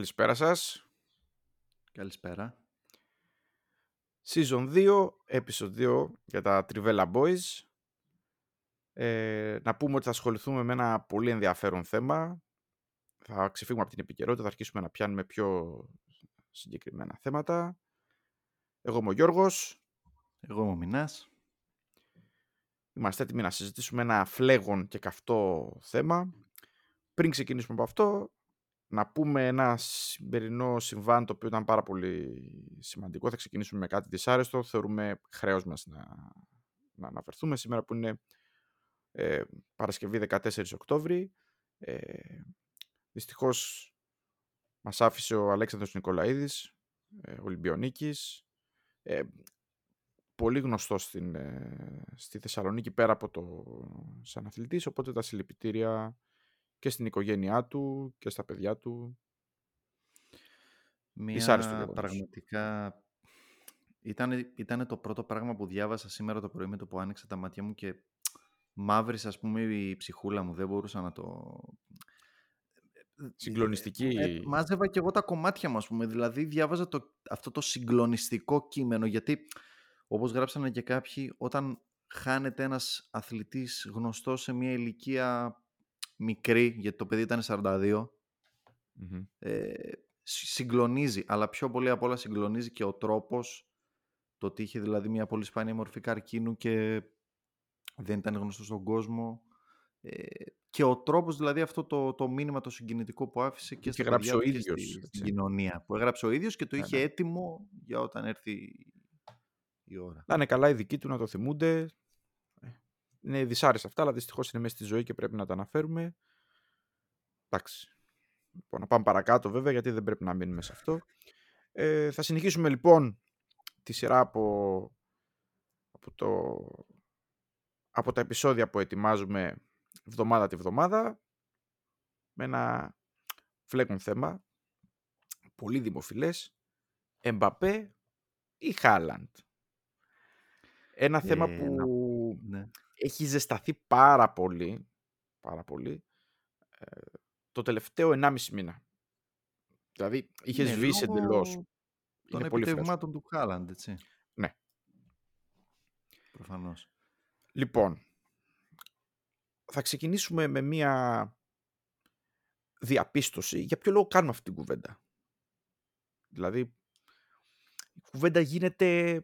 Καλησπέρα σας. Καλησπέρα. Season 2, episode 2 για τα Trivella Boys. Ε, να πούμε ότι θα ασχοληθούμε με ένα πολύ ενδιαφέρον θέμα. Θα ξεφύγουμε από την επικαιρότητα, θα αρχίσουμε να πιάνουμε πιο συγκεκριμένα θέματα. Εγώ είμαι ο Γιώργος. Εγώ είμαι ο Μινάς. Είμαστε έτοιμοι να συζητήσουμε ένα φλέγον και καυτό θέμα. Πριν ξεκινήσουμε από αυτό, να πούμε ένα σημερινό συμβάν το οποίο ήταν πάρα πολύ σημαντικό. Θα ξεκινήσουμε με κάτι δυσάρεστο. Θεωρούμε χρέος μας να, να αναφερθούμε σήμερα που είναι ε, Παρασκευή 14 Οκτώβρη. Ε, δυστυχώς μας άφησε ο Αλέξανδρος Νικολαίδης, ε, Ολυμπιονίκης. Ε, πολύ γνωστός στην, ε, στη Θεσσαλονίκη πέρα από το σαν αθλητής, οπότε τα συλληπιτήρια και στην οικογένειά του και στα παιδιά του. Μια πραγματικά... Ήταν, ήταν το πρώτο πράγμα που διάβασα σήμερα το πρωί με το που άνοιξα τα μάτια μου και μαύρης ας πούμε η ψυχούλα μου. Δεν μπορούσα να το... Συγκλονιστική. Ε, μάζευα και εγώ τα κομμάτια μου, ας πούμε. Δηλαδή διάβαζα το, αυτό το συγκλονιστικό κείμενο γιατί όπως γράψανε και κάποιοι όταν χάνεται ένας αθλητής γνωστός σε μια ηλικία μικρή, γιατί το παιδί ήταν 42, ε, συγκλονίζει, αλλά πιο πολύ απ' όλα συγκλονίζει και ο τρόπος, το ότι είχε δηλαδή μια πολύ σπάνια μορφή καρκίνου και δεν ήταν γνωστό στον κόσμο ε, και ο τρόπος δηλαδή αυτό το, το μήνυμα το συγκινητικό που άφησε και, και γράψει ο ίδιος στη, στην κοινωνία που έγραψε ο ίδιος και το Ναι, είχε ναι. έτοιμο για όταν έρθει η ώρα. Να είναι καλά οι δικοί του να το θυμούνται. Ε, Είναι δυσάρεστα αυτά, αλλά δυστυχώς είναι μέσα στη ζωή και πρέπει να τα αναφέρουμε. Εντάξει. Λοιπόν, να πάμε παρακάτω βέβαια, γιατί δεν πρέπει να μείνουμε σε αυτό. Ε, θα συνεχίσουμε λοιπόν τη σειρά από, από, το, από τα επεισόδια που ετοιμάζουμε εβδομάδα τη βδομάδα με ένα φλέγον θέμα πολύ δημοφιλές Εμπαπέ ή Χάλαντ ένα θέμα Ε, που να- Ναι. Έχει ζεσταθεί πάρα πολύ, πάρα πολύ ε, το τελευταίο 1,5 μήνα. Δηλαδή είχε Ναι, σβήσει λόγω εντελώς. Των Είναι πολύ φρέσκο. επιτευγμάτων του Χάλαντ, έτσι. Ναι. Προφανώς. Λοιπόν, θα ξεκινήσουμε με μία διαπίστωση. Για ποιο λόγο κάνουμε αυτή την κουβέντα; Δηλαδή, η κουβέντα γίνεται...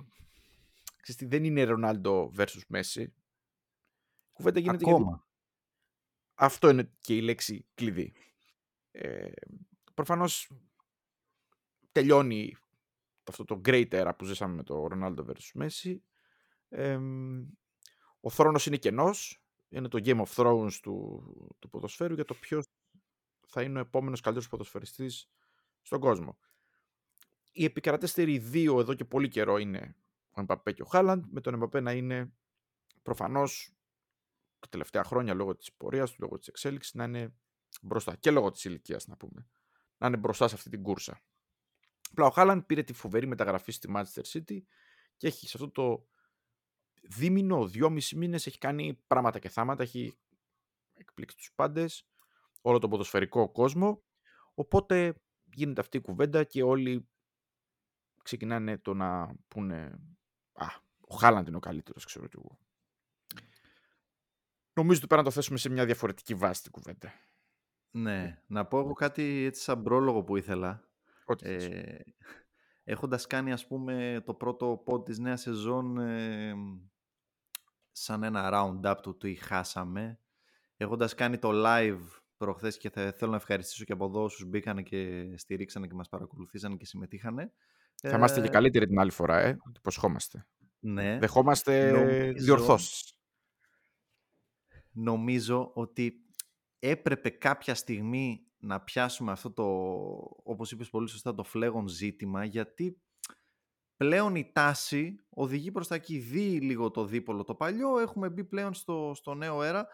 Ξέρεις τι, δεν είναι Ρονάλντο versus Μέση. Η κουβέντα γίνεται γιατί Ακόμα. Αυτό είναι και η λέξη κλειδί. Ε, προφανώς τελειώνει αυτό το great era που ζήσαμε με το Ronaldo vs Messi. Ε, ο θρόνος είναι κενός. Είναι το Game of Thrones του, του ποδοσφαίρου για το ποιος θα είναι ο επόμενος καλύτερος ποδοσφαιριστής στον κόσμο. Οι επικρατέστεροι δύο εδώ και πολύ καιρό είναι ο Εμπαπέ και ο Χάλαντ, με τον Εμπαπέ να είναι προφανώς τα τελευταία χρόνια λόγω της πορείας του, λόγω της εξέλιξης, να είναι μπροστά και λόγω της ηλικίας να πούμε. Να είναι μπροστά σε αυτή την κούρσα. Απλά ο Χάλαντ πήρε τη φοβερή μεταγραφή στη Manchester City και έχει σε αυτό το δίμηνο, δυόμιση μήνες έχει κάνει πράγματα και θάματα, έχει εκπλήξει τους πάντες, όλο τον ποδοσφαιρικό κόσμο, οπότε γίνεται αυτή η κουβέντα και όλοι ξεκινάνε το να πούνε «Α, ο Χάλαντ είναι ο καλύτερος, ξέρω κι εγώ». Νομίζω ότι πρέπει να το θέσουμε σε μια διαφορετική βάση την κουβέντα. Ναι. Να πω εγώ κάτι έτσι σαν πρόλογο που ήθελα. Ό,τι θες. Ε, έχοντας κάνει ας πούμε το πρώτο pod της νέας σεζόν ε, σαν ένα round-up του τι χάσαμε έχοντας κάνει το live προχθές και θα, θέλω να ευχαριστήσω και από εδώ όσους μπήκανε και στηρίξανε και μας παρακολουθήσανε και συμμετείχανε Θα είμαστε και Ε, καλύτεροι την άλλη φορά, ε. Το υποσχόμαστε. ναι, Δεχόμαστε Νομίζω- διορθώσεις. Νομίζω ότι έπρεπε κάποια στιγμή να πιάσουμε αυτό το, όπως είπες πολύ σωστά, το φλέγον ζήτημα, γιατί πλέον η τάση οδηγεί προς τα εκεί. Δει λίγο το δίπολο το παλιό, έχουμε μπει πλέον στο, στο νέο αέρα,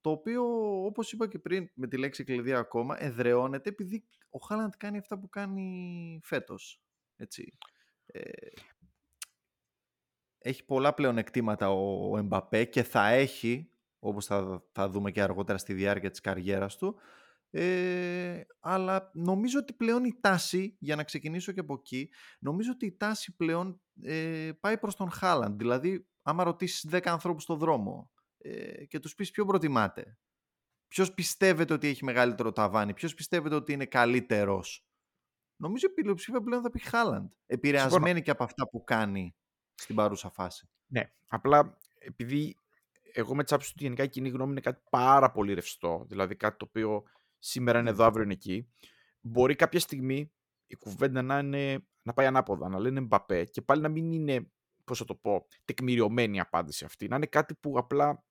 το οποίο, όπως είπα και πριν με τη λέξη κλειδί ακόμα, εδρεώνεται επειδή ο Χάλαντ κάνει αυτά που κάνει φέτος. Έτσι. Ε, έχει πολλά πλέον εκτήματα ο, ο Εμπαπέ και θα έχει, όπως θα, θα δούμε και αργότερα στη διάρκεια της καριέρας του, ε, αλλά νομίζω ότι πλέον η τάση, για να ξεκινήσω και από εκεί, νομίζω ότι η τάση πλέον ε, πάει προς τον Χάλαντ. Δηλαδή, άμα ρωτήσεις 10 ανθρώπους στον δρόμο ε, και τους πεις ποιο προτιμάτε, ποιος πιστεύετε ότι έχει μεγαλύτερο ταβάνι, ποιος πιστεύετε ότι είναι καλύτερος, νομίζω η πλειοψηφία πλέον θα πει Χάλαντ. Επηρεασμένη και από αυτά που κάνει στην παρούσα φάση. Ναι, απλά επειδή εγώ με τσάψω ότι γενικά η κοινή γνώμη είναι κάτι πάρα πολύ ρευστό, δηλαδή κάτι το οποίο σήμερα είναι εδώ, αύριο είναι εκεί. Μπορεί κάποια στιγμή η κουβέντα να, είναι, να πάει ανάποδα, να λένε Μπαπέ και πάλι να μην είναι, πώς θα το πω, τεκμηριωμένη η απάντηση αυτή. Να είναι κάτι που απλά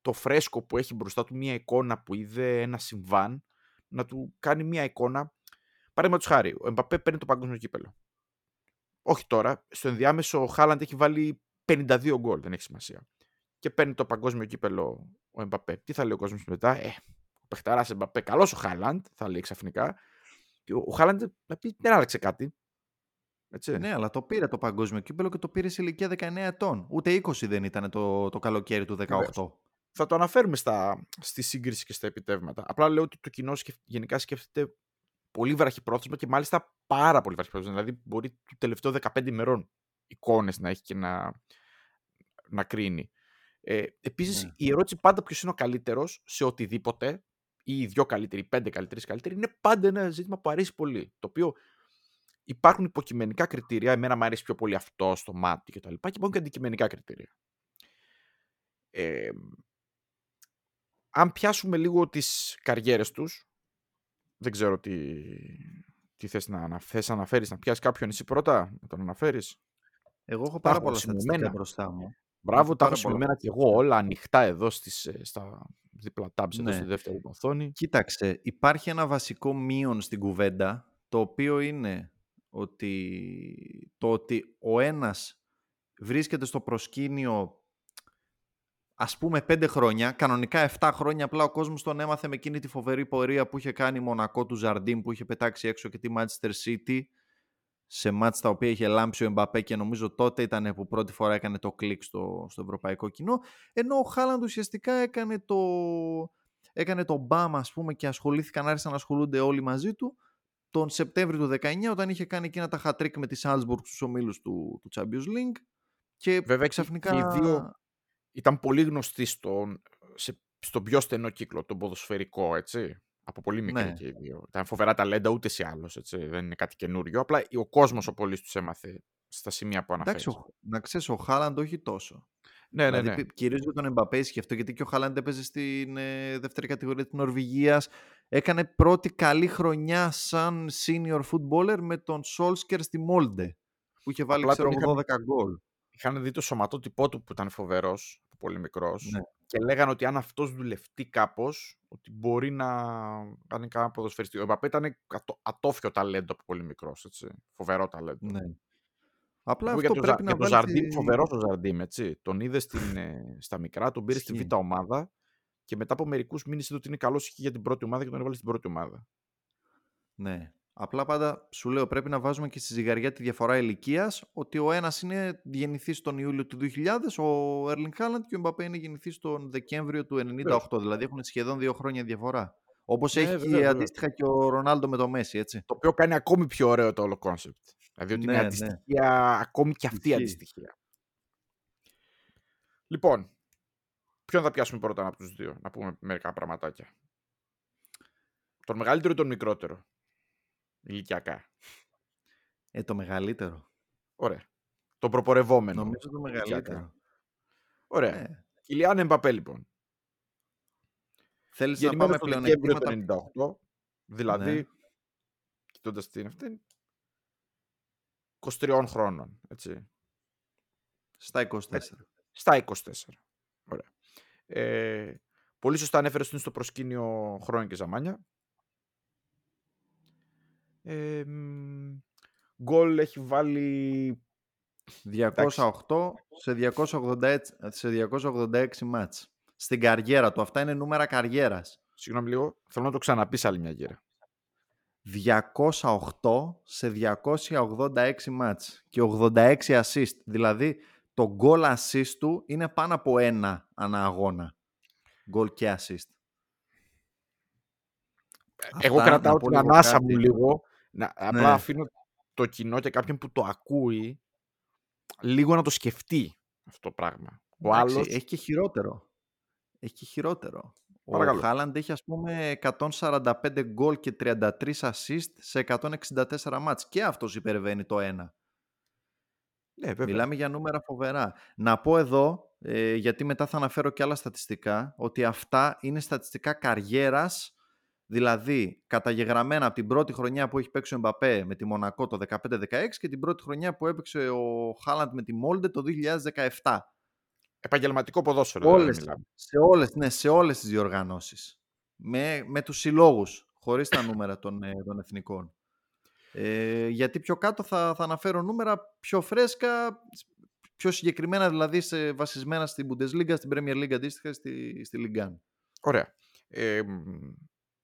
το φρέσκο που έχει μπροστά του, μια εικόνα που είδε ένα συμβάν, να του κάνει μια εικόνα. Παραδείγματος χάρη, ο Εμπαπέ παίρνει το παγκόσμιο κύπελο. Όχι τώρα, στο ενδιάμεσο ο Χάλαντ έχει βάλει 52 γκολ, δεν έχει σημασία. Και παίρνει το παγκόσμιο κύπελο ο Εμπαπέ. Τι θα λέει ο κόσμος μετά, Ε, παιχταράς Εμπαπέ, καλός ο Χάλαντ, θα λέει ξαφνικά. Και ο Χάλαντ να πει δεν άλλαξε κάτι. Έτσι. Ναι, αλλά το πήρε το παγκόσμιο κύπελο και το πήρε σε ηλικία 19 ετών. Ούτε 20 δεν ήταν το, το καλοκαίρι του 18. Θα το αναφέρουμε στα, στη σύγκριση και στα επιτεύγματα. Απλά λέω ότι το κοινό γενικά σκέφτεται πολύ βραχυπρόθεσμα και μάλιστα πάρα πολύ βραχυπρόθεσμα. Δηλαδή μπορεί του τελευταίου 15 ημερών εικόνες να έχει και να, να κρίνει. Ε, Επίσης, ναι. η ερώτηση πάντα ποιος είναι ο καλύτερος σε οτιδήποτε ή οι δυο καλύτεροι, οι πέντε καλύτεροι, καλύτεροι, είναι πάντα ένα ζήτημα που αρέσει πολύ. Το οποίο υπάρχουν υποκειμενικά κριτήρια. Εμένα μου αρέσει πιο πολύ αυτό στο μάτι κτλ. Και, και υπάρχουν και αντικειμενικά κριτήρια. Ε, αν πιάσουμε λίγο τις καριέρες τους, δεν ξέρω τι, τι θες να, θες να αναφέρεις, να πιάσεις κάποιον εσύ πρώτα, να τον αναφέρεις. Εγώ έχω πάρα πολλά στατιστικά μπροστά μου. Μπράβο, τα έχω σημειωμένα και εγώ όλα ανοιχτά εδώ στις, ε, στα διπλά tabs ναι. εδώ στη δεύτερη οθόνη. Κοίταξε, υπάρχει ένα βασικό μείον στην κουβέντα, το οποίο είναι ότι το ότι ο ένας βρίσκεται στο προσκήνιο ας πούμε πέντε χρόνια, κανονικά 7 χρόνια απλά ο κόσμος τον έμαθε με εκείνη τη φοβερή πορεία που είχε κάνει Μονακό του Ζαρντίν που είχε πετάξει έξω και τη Manchester City σε μάτς τα οποία είχε λάμψει ο Εμπαπέ και νομίζω τότε ήταν που πρώτη φορά έκανε το κλικ στο, στο ευρωπαϊκό κοινό ενώ ο Χάλαντ ουσιαστικά έκανε το, έκανε το μπαμ ας πούμε και ασχολήθηκαν, άρχισαν να ασχολούνται όλοι μαζί του τον Σεπτέμβριο του 19 όταν είχε κάνει εκείνα τα χατρίκ με τη Salzburg στους ομίλους του, του Champions League και Βέβαια ξαφνικά... Και οι δύο ήταν πολύ γνωστοί στον, σε, στον πιο στενό κύκλο, τον ποδοσφαιρικό, έτσι. Από πολύ μικρή ναι. και οι δύο. Ήταν φοβερά ταλέντα ούτε σε άλλος, έτσι. Δεν είναι κάτι καινούριο. Απλά ο κόσμος ο πολύς τους έμαθε στα σημεία που αναφέρεις. Εντάξει, να ξέρεις, ο Χάλαντ όχι τόσο. Ναι, ναι, δηλαδή, ναι. Κυρίως για τον Εμπαπέ αυτό, γιατί και ο Χάλαντ έπαιζε στην ε, δεύτερη κατηγορία της Νορβηγίας. Έκανε πρώτη καλή χρονιά σαν senior footballer με τον Σόλσκερ στη Μόλντε, που είχε βάλει, ξέρω, 12 γκολ. Είχαν δει το σωματότυπό του που ήταν φοβερός, πολύ μικρός. Ναι. Και λέγανε ότι αν αυτός δουλευτεί κάπως, ότι μπορεί να κάνει κανένα ποδοσφαιριστή. Ο Εμπαπέ ήταν ατόφιο ταλέντο από πολύ μικρός. Φοβερό ταλέντο. Ναι. Απλά αυτό για πρέπει το, να βάλει. Ζαρντίμ, φοβερός ο Ζαρντίμ, έτσι. Τον είδε ε, στα μικρά, τον πήρε στη β' ομάδα και μετά από μερικούς μήνες είδε ότι είναι καλός για την πρώτη ομάδα και τον έβαλε στην πρώτη ομάδα. Ναι. Απλά πάντα σου λέω πρέπει να βάζουμε και στη ζυγαριά τη διαφορά ηλικίας ότι ο ένας είναι γεννηθεί τον Ιούλιο του 2000, ο Έρλινγκ Χάλαντ και ο Μπαπέ είναι γεννηθεί τον Δεκέμβριο του 1998. Δηλαδή έχουν σχεδόν δύο χρόνια διαφορά. Όπως ναι, έχει βέβαια, αντίστοιχα και ο Ρονάλντο με το Μέσι, έτσι. Το οποίο κάνει ακόμη πιο ωραίο το όλο concept. Δηλαδή ότι ναι, είναι ναι. αντιστοιχία, ακόμη και αυτή η αντιστοιχία. Λοιπόν, ποιον θα πιάσουμε πρώτα από τους δύο, να πούμε μερικά πραγματάκια. Τον μεγαλύτερο ή τον μικρότερο; Ηλικιακά. Ε, το μεγαλύτερο. Ωραία. Το προπορευόμενο. Νομίζω το μεγαλύτερο. Ωραία. Ε. Κιλιάν Εμπαπέ, λοιπόν. Θέλεις να πάμε πλέον το 98, δηλαδή, ναι. κοιτώντας την αυτή, 23 χρόνων, έτσι. Στα 24. Ε, στα 24. Ωραία. Ε, πολύ σωστά ανέφερες ότι είναι στο προσκήνιο χρόνια και ζαμάνια. Ε, μ, γκολ έχει βάλει 208 σε 286, σε 286 μάτς. Στην καριέρα του. Αυτά είναι νούμερα καριέρας. Συγγνώμη λίγο, θέλω να το ξαναπείς άλλη μια γύρα. 208 σε 286 μάτς και 86 assist. Δηλαδή το goal assist του είναι πάνω από ένα ανά αγώνα. Goal και assist. Εγώ Αυτά, κρατάω να πω την λίγο ανάσα κάτι. μου λίγο. Να, απλά Ναι. αφήνω το κοινό και κάποιον που το ακούει λίγο να το σκεφτεί αυτό το πράγμα. Ο Εντάξει, άλλος, Έχει και χειρότερο. Έχει και χειρότερο. Παρακαλώ. Ο Χάλαντ έχει ας πούμε 145 γκολ και 33 assist σε 164 μάτς. Και αυτός υπερβαίνει το ένα. ναι, βέβαια. Μιλάμε για νούμερα φοβερά. Να πω εδώ, ε, γιατί μετά θα αναφέρω και άλλα στατιστικά, ότι αυτά είναι στατιστικά καριέρας, δηλαδή καταγεγραμμένα από την πρώτη χρονιά που έχει παίξει ο Εμπαπέ με τη Μονακό το 15-16 και την πρώτη χρονιά που έπαιξε ο Χάλαντ με τη Μόλντε το 2017. Επαγγελματικό ποδόσφαιρο δηλαδή Όλες, μιλάμε. σε, όλες, ναι, σε όλες τις διοργανώσεις. Με, με τους συλλόγους, χωρίς τα νούμερα των, ε, των εθνικών. Ε, γιατί πιο κάτω θα, θα αναφέρω νούμερα πιο φρέσκα, πιο συγκεκριμένα δηλαδή σε, βασισμένα στην Bundesliga, στην Premier League αντίστοιχα, στη, στη Ligue 1. Ωραία. Ε, μ,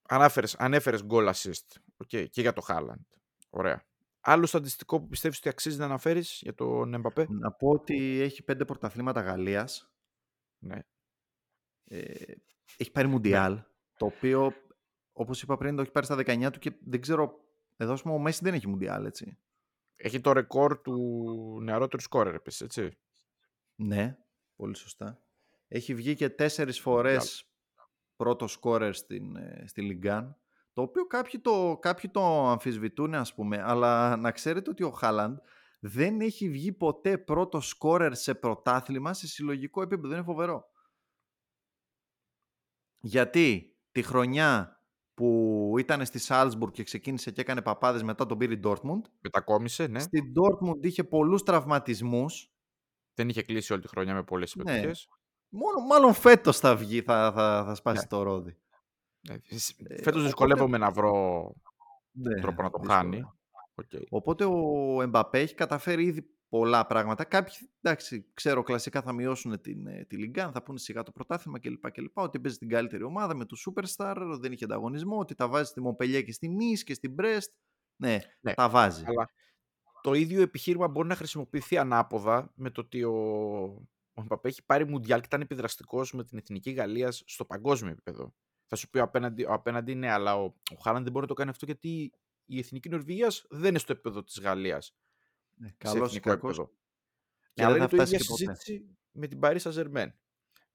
ανάφερες, ανέφερες goal assist OK, και για το Haaland. Ωραία. Άλλο στατιστικό που πιστεύεις ότι αξίζει να αναφέρεις για τον Εμπαπέ. Να πω ότι έχει πέντε πρωταθλήματα Γαλλίας, Ναι. ε, έχει πάρει Μουντιάλ, το οποίο όπως είπα πριν το έχει πάρει στα 19 του και δεν ξέρω, εδώ ας πούμε, ο Μέση δεν έχει Μουντιάλ έτσι. Έχει το ρεκόρ του νεαρότερου σκόρερ επίσης, έτσι. Ναι, πολύ σωστά. Έχει βγει και τέσσερις φορές πρώτο σκόρερ στην, ε, στη Λιγκάν, το οποίο κάποιοι το, κάποιοι το αμφισβητούν ας πούμε, αλλά να ξέρετε ότι ο Χάλαντ δεν έχει βγει ποτέ πρώτο σκόρερ σε πρωτάθλημα σε συλλογικό επίπεδο. Είναι φοβερό. Γιατί τη χρονιά που ήταν στη Σάλσμπουργκ και ξεκίνησε και έκανε παπάδες μετά τον πήρε η Dortmund, Μετακόμισε, ναι. στην Dortmund είχε πολλούς τραυματισμούς Δεν είχε κλείσει όλη τη χρονιά με πολλές Ναι. Συμμετοχές. Μόνο, μάλλον φέτος θα βγει, θα, θα, θα σπάσει Ναι. το ρόδι. Ναι. Φέτος Ε, οπότε- δυσκολεύομαι να βρω Ναι, τρόπο να το δύσκολα. χάνει. Οκ. Οπότε ο Εμπαπέ έχει καταφέρει ήδη πολλά πράγματα. Κάποιοι, εντάξει, ξέρω, κλασικά θα μειώσουν την, ε, τη Ligue 1, θα πούνε σιγά το πρωτάθλημα κλπ. κλπ. Ότι παίζει την καλύτερη ομάδα με τους Superstar, δεν είχε ανταγωνισμό, ότι τα βάζει στη Μονπελιέ και στη Νη και στην Brest. Ναι, Ναι, τα βάζει. Αλλά το ίδιο επιχείρημα μπορεί να χρησιμοποιηθεί ανάποδα με το ότι ο, ο Μπαπέ έχει πάρει μουντιάλ και ήταν επιδραστικός με την εθνική Γαλλίας στο παγκόσμιο επίπεδο. Θα σου πει ο απέναντι, ο απέναντι ναι, αλλά ο, ο Χάλαν δεν μπορεί να το κάνει αυτό γιατί η εθνική Νορβηγίας δεν είναι στο επίπεδο της Γαλλίας. Ναι, σε καλός ή εθνικό κακός. επίπεδο. Και αλλά δεν είναι θα το φτάσει ίδια και ποτέ. συζήτηση με την Paris Saint-Germain.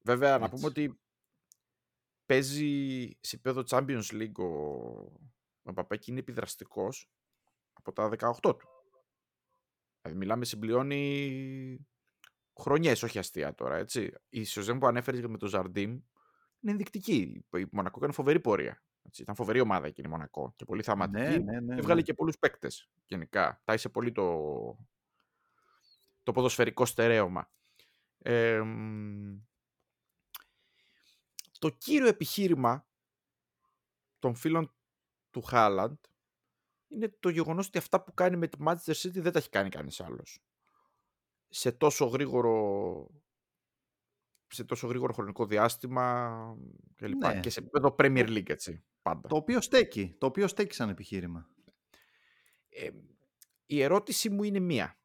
Βέβαια, να πούμε Έτσι. ότι παίζει σε επίπεδο Champions League ο, ο Μπαπέ και είναι επιδραστικός από τα 18 του. Δηλαδή, μιλάμε, συμπληρώνει χρονιές, όχι αστεία τώρα, έτσι. Η σεζόν που ανέφερες με το Ζαρντίμ είναι ενδεικτική. Η Μονακό έκανε φοβερή πορεία. Έτσι. Ήταν φοβερή ομάδα εκείνη η Μονακό και πολύ θαυματική. Ναι, ναι, ναι, και βγάλε ναι. και πολλούς παίκτες γενικά. Τάισε πολύ το, το ποδοσφαιρικό στερέωμα. Ε, μ, το κύριο επιχείρημα των φίλων του Χάλαντ είναι το γεγονός ότι αυτά που κάνει με τη Manchester City δεν τα έχει κάνει κανείς άλλος. Σε τόσο γρήγορο σε τόσο γρήγορο χρονικό διάστημα και λοιπά. Ναι. Και σε επίπεδο Premier League, έτσι, πάντα. Το οποίο στέκει. Το οποίο στέκει σαν επιχείρημα. Ε, η ερώτηση μου είναι μία.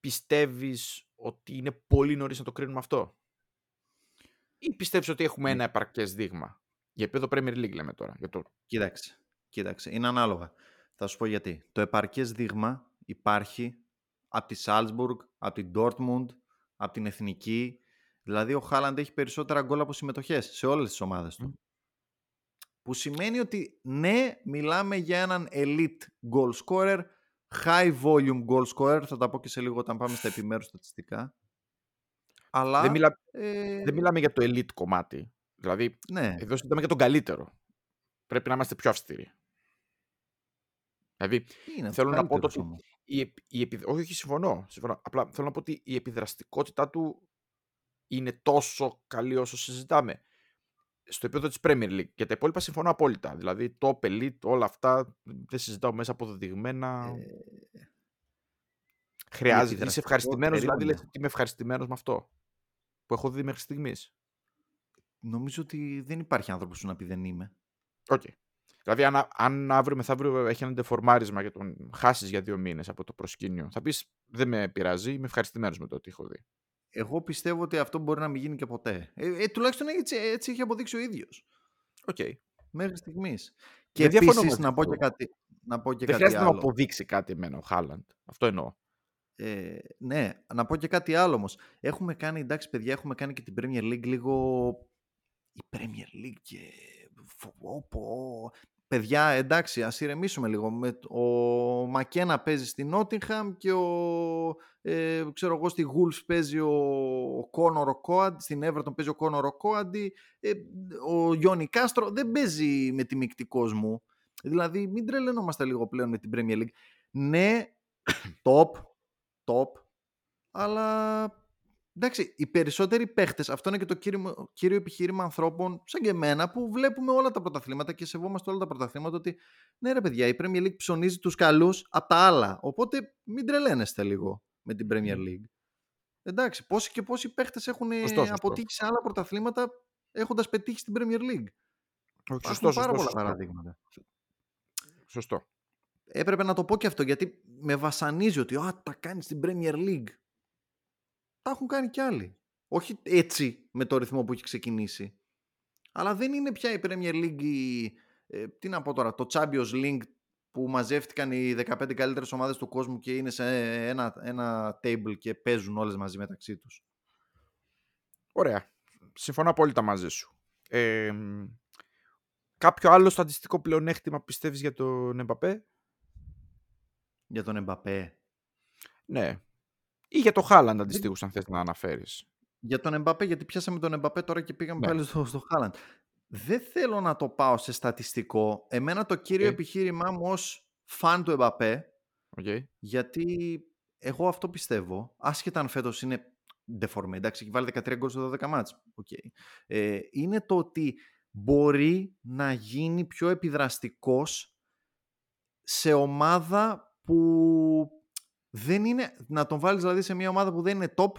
Πιστεύεις ότι είναι πολύ νωρίς να το κρίνουμε αυτό; Ή πιστεύεις ότι έχουμε Ναι. ένα επαρκές δείγμα; Για επίπεδο Premier League λέμε τώρα. Για το... Κοίταξε. Κοίταξε. Είναι ανάλογα. Θα σου πω γιατί. Το επαρκές δείγμα υπάρχει από τη Σάλτσμπουργκ, από την Dortmund, από την Εθνική. Δηλαδή ο Χάλαντ έχει περισσότερα γκολ από συμμετοχές σε όλες τις ομάδες του. Μμ. Που σημαίνει ότι ναι, μιλάμε για έναν elite goal scorer, high volume goal scorer, θα τα πω και σε λίγο όταν πάμε στα επιμέρους στατιστικά. Αλλά, Δεν, μιλά... ε, δεν μιλάμε για το elite κομμάτι. Δηλαδή, ναι, εδώ συζητάμε για τον καλύτερο. Πρέπει να είμαστε πιο αυστηροί. Δηλαδή, είναι θέλω να πω καλύτερος το ότι όμως. Η, επι- η επι- όχι, όχι, συμφωνώ, συμφωνώ. Απλά θέλω να πω ότι η επιδραστικότητά του είναι τόσο καλή όσο συζητάμε. στο επίπεδο της Premier League. Για τα υπόλοιπα συμφωνώ απόλυτα. Δηλαδή, το Elite, όλα αυτά, δεν συζητάω μέσα αποδεδειγμένα. Ε... Χρειάζεται. Είσαι ευχαριστημένος, δηλαδή λες ότι είμαι ευχαριστημένος με αυτό που έχω δει μέχρι στιγμής. Νομίζω ότι δεν υπάρχει άνθρωπος που να πει δεν είμαι. OK. Okay. Δηλαδή, αν, αν αύριο μεθαύριο έχει ένα ντεφορμάρισμα και τον χάσεις για δύο μήνες από το προσκήνιο, θα πεις Δεν με πειράζει, είμαι ευχαριστημένος με το ό,τι έχω δει. Εγώ πιστεύω ότι αυτό μπορεί να μην γίνει και ποτέ. Ε, ε, τουλάχιστον έτσι, έτσι έχει αποδείξει ο ίδιος. OK. Okay. Μέχρι στιγμής. Και επίσης να πω και κάτι. Να πω και δεν κάτι χρειάζεται άλλο. να αποδείξει κάτι εμένα ο Χάλαντ. Αυτό εννοώ. Ε, ναι, να πω και κάτι άλλο όμως. Έχουμε κάνει, εντάξει παιδιά, έχουμε κάνει και την Premier League λίγο. Η Premier League και. Πω, παιδιά, εντάξει, ας ηρεμήσουμε λίγο. Με, ο Μακένα παίζει στη Νότιγχαμ και ο, ε, ξέρω εγώ, στη Γουλφς παίζει ο, ο Κόνορ Κόαντ, στην Everton παίζει ο Κόνορ Κόαντι, ε, ο Γιόνι Κάστρο δεν παίζει με τη μεικτή κόσμου. Δηλαδή, μην τρελαινόμαστε λίγο πλέον με την Premier League. Ναι, top, top, αλλά Εντάξει, οι περισσότεροι παίχτες, αυτό είναι και το κύριο, κύριο επιχείρημα ανθρώπων σαν και εμένα που βλέπουμε όλα τα πρωταθλήματα και σεβόμαστε όλα τα πρωταθλήματα ότι ναι, ρε παιδιά, η Premier League ψωνίζει τους καλούς από τα άλλα. Οπότε μην τρελαίνεστε λίγο με την Premier League. Εντάξει, πόσοι και πόσοι παίχτες έχουν αποτύχει σε άλλα πρωταθλήματα έχοντας πετύχει στην Premier League. Σωστό, σωστός, πάρα πολλά σωστός. παραδείγματα. Σωστό. Έπρεπε να το πω και αυτό γιατί με βασανίζει ότι α, τα κάνει στην Premier League τα έχουν κάνει κι άλλοι. Όχι έτσι με το ρυθμό που έχει ξεκινήσει. Αλλά δεν είναι πια η Premier League, ε, τι να πω τώρα, το Champions League που μαζεύτηκαν οι 15 καλύτερες ομάδες του κόσμου και είναι σε ένα, ένα table και παίζουν όλες μαζί μεταξύ τους. Ωραία. Συμφωνώ απόλυτα μαζί σου. Ε, κάποιο άλλο στατιστικό πλεονέκτημα πιστεύεις για τον Εμπαπέ; Για τον Εμπαπέ. Ναι. Ή για το Χάλαντ αντιστοίχω, αν θε να αναφέρεις; Για τον Εμπαπέ, γιατί πιάσαμε τον Εμπαπέ τώρα και πήγαμε ναι. πάλι στο, στο Χάλαντ. Δεν θέλω να το πάω σε στατιστικό. Εμένα το κύριο επιχείρημά μου ως φαν του Εμπαπέ, okay. γιατί εγώ αυτό πιστεύω, άσχετα αν φέτος είναι deformé, εντάξει, έχει βάλει 13 γκολ στο 12 μάτς. Okay. Ε, είναι το ότι μπορεί να γίνει πιο επιδραστικός σε ομάδα που δεν είναι να τον βάλεις δηλαδή σε μια ομάδα που δεν είναι top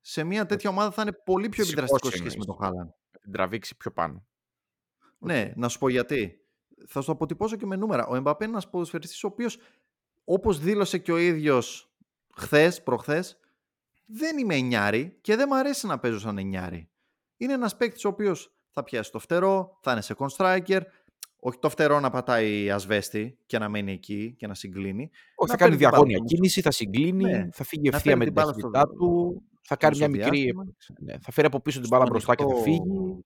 σε μια τέτοια ομάδα θα είναι πολύ πιο επιδραστικό σχέση με τον Χάλαν. Την τραβήξει πιο πάνω. Ναι, να σου πω γιατί. Θα σου το αποτυπώσω και με νούμερα. Ο Εμπαπέ είναι ένας ποδοσφαιριστής ο οποίος, όπως δήλωσε και ο ίδιος χθες, προχθές, δεν είμαι εννιάρη και δεν μου αρέσει να παίζω σαν εννιάρη. Είναι ένας παίκτης ο οποίος θα πιάσει το φτερό, θα είναι second striker, όχι το φτερό να πατάει ασβέστη και να μένει εκεί και να συγκλίνει. Όχι, θα κάνει διαγώνια κίνηση, θα συγκλίνει, ναι. θα φύγει ευθεία με την ταχύτητά του, θα κάνει μια μικρή. Ναι, θα φέρει από πίσω την μπάλα μπροστά και θα φύγει.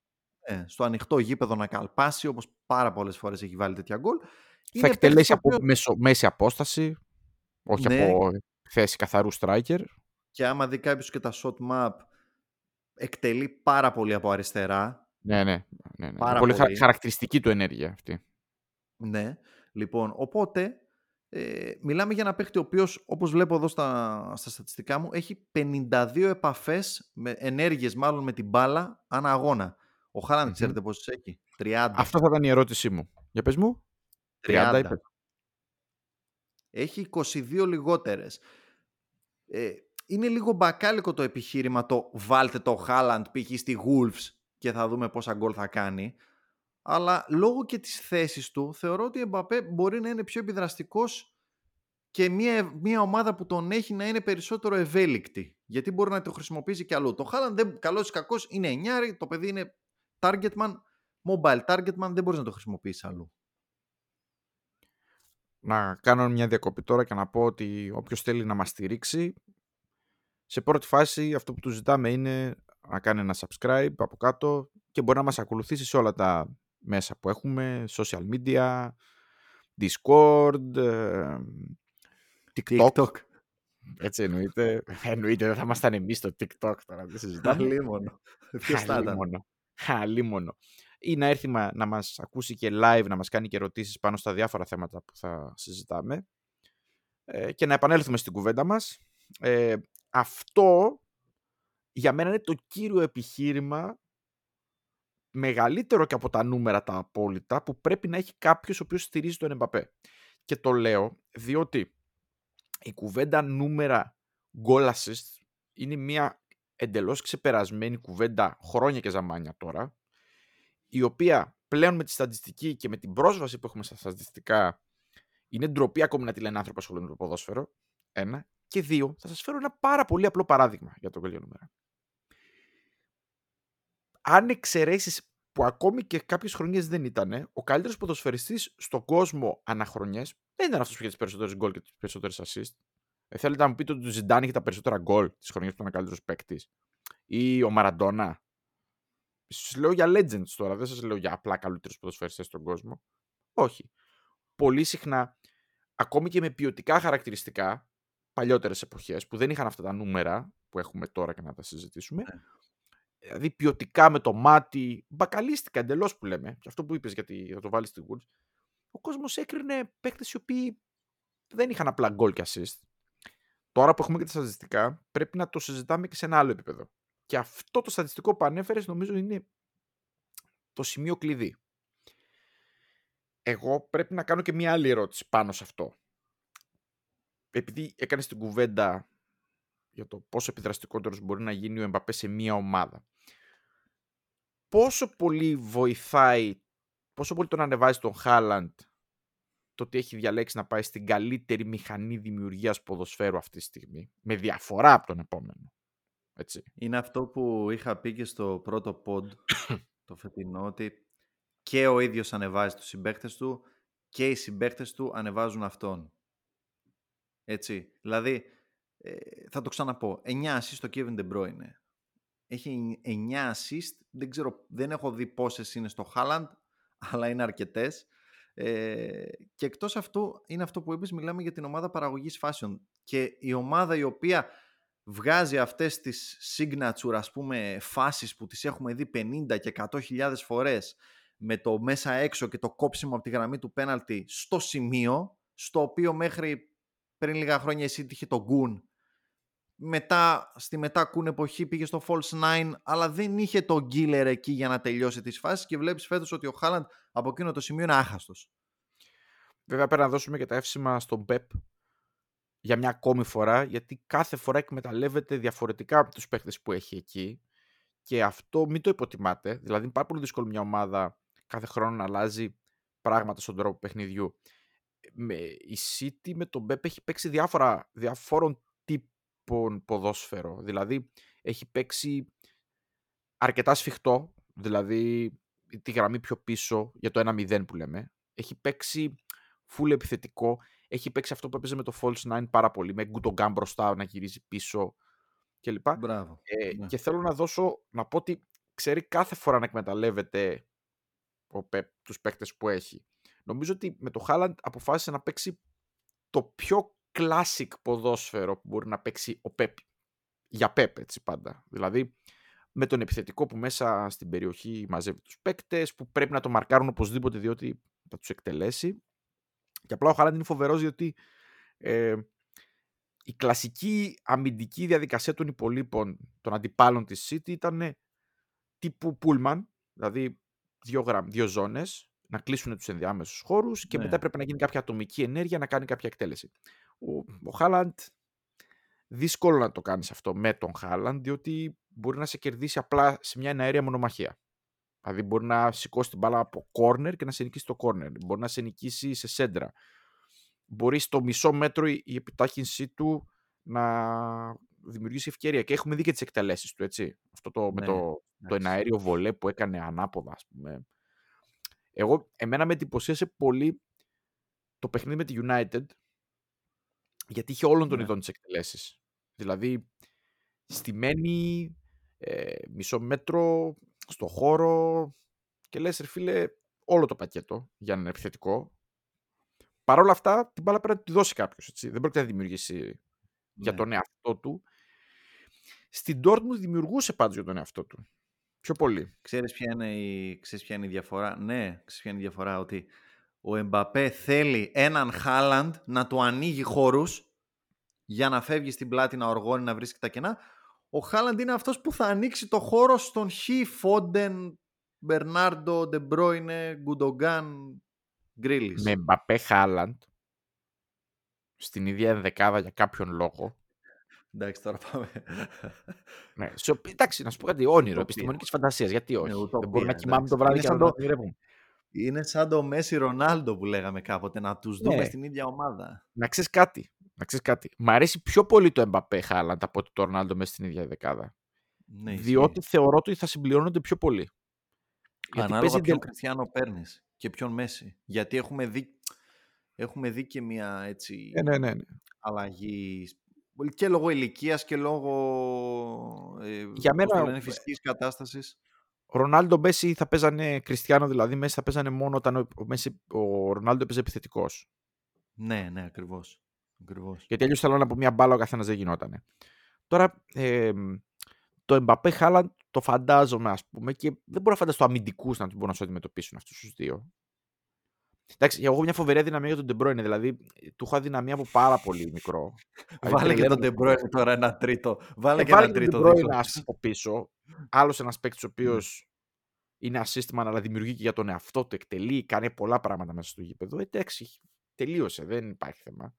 Ναι, στο ανοιχτό γήπεδο να καλπάσει, όπως πάρα πολλές φορές έχει βάλει τέτοια γκολ. Θα εκτελέσει από μέσο, μέση απόσταση, όχι ναι. από θέση καθαρού striker. Και άμα δει κάποιος και τα shot map, εκτελεί πάρα πολύ από αριστερά. Ναι, ναι. ναι, ναι. Πάρα πολύ, πολύ χαρακτηριστική του ενέργεια αυτή. Ναι. Λοιπόν, οπότε ε, μιλάμε για ένα παίχτη ο οποίος, όπως βλέπω εδώ στα, στα στατιστικά μου, έχει 52 επαφές, ενέργειες μάλλον με την μπάλα ανά αγώνα. Ο Χάλαντ, mm-hmm. ξέρετε πόσες έχει; 30. Αυτό θα ήταν η ερώτησή μου. Για πες μου. 30. 30. Έχει 22 λιγότερες. Ε, είναι λίγο μπακάλικο το επιχείρημα το βάλτε το Χάλαντ π.χ. στη Wolves και θα δούμε πόσα γκολ θα κάνει. Αλλά λόγω και της θέσης του θεωρώ ότι ο Εμπαπέ μπορεί να είναι πιο επιδραστικός και μια, μια ομάδα που τον έχει να είναι περισσότερο ευέλικτη. Γιατί μπορεί να το χρησιμοποιήσει και αλλού. Το Χάλαντ, καλός ή κακός, είναι εννιάρι. Το παιδί είναι targetman, mobile targetman, δεν μπορείς να το χρησιμοποιήσεις αλλού. Να κάνω μια διακοπή τώρα και να πω ότι όποιος θέλει να μας στηρίξει, σε πρώτη φάση αυτό που του ζητάμε είναι να κάνει ένα subscribe από κάτω και μπορεί να μας ακολουθήσει σε όλα τα μέσα που έχουμε, social media, Discord, ε, TikTok. TikTok. Έτσι εννοείται. εννοείται, δεν θα ήμασταν εμείς στο TikTok τώρα, δεν συζητάμε. Αλίμονο. Ποιος θα ήταν; Αλίμονο. Ή να έρθει να μας ακούσει και live, να μας κάνει και ερωτήσεις πάνω στα διάφορα θέματα που θα συζητάμε. Ε, και να επανέλθουμε στην κουβέντα μας. Ε, αυτό για μένα είναι το κύριο επιχείρημα μεγαλύτερο και από τα νούμερα τα απόλυτα που πρέπει να έχει κάποιος ο οποίος στηρίζει τον Εμπαπέ. Και το λέω διότι η κουβέντα νούμερα goal assist είναι μια εντελώς ξεπερασμένη κουβέντα χρόνια και ζαμάνια τώρα, η οποία πλέον με τη στατιστική και με την πρόσβαση που έχουμε στα στατιστικά είναι ντροπή ακόμη να τη λένε άνθρωποι ασχολούνται με το ποδόσφαιρο. Ένα. Και δύο, θα σας φέρω ένα πάρα πολύ απλό παράδειγμα για το κολλιό νούμερα. Αν εξαιρέσεις που ακόμη και κάποιες χρονιές δεν ήταν, ο καλύτερος ποδοσφαιριστής στον κόσμο αναχρονιέ δεν ήταν αυτός που είχε τις περισσότερες γκολ και τις περισσότερες assist. Ε, θέλετε να μου πείτε ότι ο Ζιντάν είχε τα περισσότερα γκολ της χρονιάς που ήταν ο καλύτερος παίκτης. Ή ο Μαραντόνα. Σας λέω για legends τώρα, δεν σας λέω για απλά καλύτερους ποδοσφαιριστές στον κόσμο. Όχι. Πολύ συχνά, ακόμη και με ποιοτικά χαρακτηριστικά, παλιότερες εποχές που δεν είχαν αυτά τα νούμερα που έχουμε τώρα και να τα συζητήσουμε. Ναι. Δηλαδή ποιοτικά με το μάτι, μπακαλίστηκα εντελώς που λέμε. Και αυτό που είπες γιατί θα το βάλεις στη Woods. Ο κόσμος έκρινε παίκτες οι οποίοι δεν είχαν απλά γκολ και assist. Τώρα που έχουμε και τα στατιστικά, πρέπει να το συζητάμε και σε ένα άλλο επίπεδο. Και αυτό το στατιστικό που ανέφερες νομίζω είναι το σημείο κλειδί. Εγώ πρέπει να κάνω και μία άλλη ερώτηση πάνω σε αυτό. Επειδή έκανες την κουβέντα για το πόσο επιδραστικότερος μπορεί να γίνει ο Εμπαπέ σε μία ομάδα. Πόσο πολύ βοηθάει, πόσο πολύ τον ανεβάζει τον Χάλαντ το ότι έχει διαλέξει να πάει στην καλύτερη μηχανή δημιουργίας ποδοσφαίρου αυτή τη στιγμή, με διαφορά από τον επόμενο. Έτσι; Είναι αυτό που είχα πει και στο πρώτο pod το φετινό, ότι και ο ίδιος ανεβάζει τους συμπαίκτες του και οι συμπαίκτες του ανεβάζουν αυτόν. Έτσι. Δηλαδή, ε, θα το ξαναπώ, 9 assist στο Kevin De Bruyne. Έχει 9 assist, δεν ξέρω, δεν έχω δει πόσες είναι στο Haaland, αλλά είναι αρκετές. Ε, και εκτός αυτού, είναι αυτό που είπες, μιλάμε για την ομάδα παραγωγής φάσεων. Και η ομάδα η οποία βγάζει αυτές τις signature, ας πούμε, φάσεις που τις έχουμε δει 50 και 100 φορές με το μέσα έξω και το κόψιμο από τη γραμμή του πέναλτι στο σημείο, στο οποίο μέχρι πριν λίγα χρόνια εσύ είχε το γκουν μετά, στη μετά κουν εποχή πήγε στο false nine, αλλά δεν είχε τον killer εκεί για να τελειώσει τις φάσεις και βλέπεις φέτος ότι ο Χάλαντ από εκείνο το σημείο είναι άχαστος. Βέβαια πρέπει να δώσουμε και τα εύσημα στον Pep για μια ακόμη φορά, γιατί κάθε φορά εκμεταλλεύεται διαφορετικά από τους παίχτες που έχει εκεί και αυτό μην το υποτιμάτε. Δηλαδή είναι πάρα πολύ δύσκολο μια ομάδα κάθε χρόνο να αλλάζει πράγματα στον τρόπο παιχνιδιού. Με, η City με τον Pep έχει παίξει διάφορα, διαφόρων τύπων ποδόσφαιρο. Δηλαδή έχει παίξει αρκετά σφιχτό, δηλαδή τη γραμμή πιο πίσω για το 1-0 που λέμε. Έχει παίξει full επιθετικό. Έχει παίξει αυτό που έπαιζε με το False 9 πάρα πολύ, με Γκουτογκάν μπροστά να γυρίζει πίσω κλπ. Μπράβο. Ε, ναι. Και θέλω να δώσω, να πω ότι ξέρει κάθε φορά να εκμεταλλεύεται ο Πεπ, τους παίκτες που έχει. Νομίζω ότι με το Χάλαντ αποφάσισε να παίξει το πιο classic ποδόσφαιρο που μπορεί να παίξει ο Πεπ. Για Πεπ έτσι πάντα. Δηλαδή με τον επιθετικό που μέσα στην περιοχή μαζεύει τους παίκτες, που πρέπει να το μαρκάρουν οπωσδήποτε διότι θα τους εκτελέσει. Και απλά ο Χάλαντ είναι φοβερός διότι ε, η κλασική αμυντική διαδικασία των υπολείπων των αντιπάλων της City ήταν τύπου Pullman, δηλαδή δύο, γραμ, δύο ζώνες, να κλείσουν τους ενδιάμεσους χώρους και ναι. μετά πρέπει να γίνει κάποια ατομική ενέργεια να κάνει κάποια εκτέλεση. Ο, ο Χάλαντ δύσκολο να το κάνεις αυτό με τον Χάλαντ, διότι μπορεί να σε κερδίσει απλά σε μια εναέρια μονομαχία. Δηλαδή μπορεί να σηκώσει την μπάλα από corner και να σε νικήσει το corner. Μπορεί να σε νικήσει σε σέντρα. Μπορεί στο μισό μέτρο η επιτάχυνσή του να δημιουργήσει ευκαιρία. Και έχουμε δει και τις εκτελέσεις του, έτσι. Αυτό το, με ναι, το, το εναέριο βολέ που έκανε ανάποδα, ας πούμε. Εγώ, εμένα με εντυπωσίασε πολύ το παιχνίδι με τη United, γιατί είχε όλων των ναι. ειδών τις εκτελέσεις. Δηλαδή, στημένη, ε, μισό μέτρο, στο χώρο και λες, ρε φίλε, όλο το πακέτο για να είναι επιθετικό. Παρ' όλα αυτά, την μπάλα πρέπει να τη δώσει κάποιος. Δεν πρόκειται να δημιουργήσει για ναι. τον εαυτό του. Στην Dortmund δημιουργούσε πάντως για τον εαυτό του. Πιο πολύ. Ξέρεις ποια είναι η, ξέρεις ποια είναι η διαφορά; Ναι, ξέρεις ποια είναι η διαφορά; Ότι ο Εμπαπέ θέλει έναν Χάλαντ να του ανοίγει χώρους για να φεύγει στην πλάτη να οργώνει, να βρίσκει τα κενά. Ο Χάλαντ είναι αυτός που θα ανοίξει το χώρο στον Χ, Φόντεν, Μπερνάρντο, Ντεμπρόινε, Γκουντογκάν, Γκρίλις. Με Μπαπέ Χάλαντ στην ίδια ενδεκάδα για κάποιον λόγο. Εντάξει, τώρα πάμε. Ναι, σε, εντάξει, να σου πω κάτι όνειρο, Ουτοπία. επιστημονικής φαντασίας. Γιατί όχι; Ναι, Δεν ουτοπία, μπορώ να εντάξει. κοιμάμαι το βράδυ Είναι και σαν να το- ονειρεύομαι. Είναι σαν το Μέση Ρονάλντο που λέγαμε κάποτε, να τους δούμε Ναι. στην ίδια ομάδα. Να ξέρεις κάτι. Να ξέρεις κάτι. Μ' αρέσει πιο πολύ το Εμπαπέ Χάλαντ από ότι το Ρονάλντο μέσα στην ίδια δεκάδα. Ναι, ισχύει. διότι θεωρώ ότι θα συμπληρώνονται πιο πολύ. Γιατί Ανάλογα παίζει ποιον εντελ- Κριστιανό παίρνεις και ποιον Μέση. Γιατί έχουμε δει, έχουμε δει και μια έτσι Ναι, ναι, ναι. ναι. αλλαγή και λόγω ηλικίας και λόγω ε, Για μένα, λένε, φυσικής κατάστασης. Ο Ρονάλντο Μέση θα παίζανε Κριστιανό, δηλαδή Μέση θα παίζανε μόνο όταν ο, ο, Μέση, ο Ρονάλντο έπαιζε επιθετικός. Ναι, ναι, ακριβώς. ακριβώς. Γιατί αλλιώς θέλω να από μια μπάλα ο καθένας δεν γινότανε. Τώρα ε, το Εμπαπέ Χάλαντ το φαντάζομαι, ας πούμε, και δεν μπορώ να φανταστώ αμυντικούς να τους μπορούν να σου αντιμετωπίσουν αυτούς τους δύο. Εντάξει, εγώ έχω μια φοβερή αδυναμία για τον Ντεμπρόινε, δηλαδή του έχω αδυναμία από πάρα πολύ μικρό. Δηλαδή, Βάλε και τον τρελαίνομαι. De Bruyne τώρα ένα τρίτο. Βάλε Ε, και ένα βάλε και τρίτο τον De Bruyne δίπλα. ας από πίσω. Άλλος ένας παίκτης ο οποίος Ναι. είναι assist man, αλλά δημιουργεί και για τον εαυτό του, εκτελεί, κάνει πολλά πράγματα μέσα στο γήπεδο. Ε, Εντάξει, τελείωσε, δεν υπάρχει θέμα.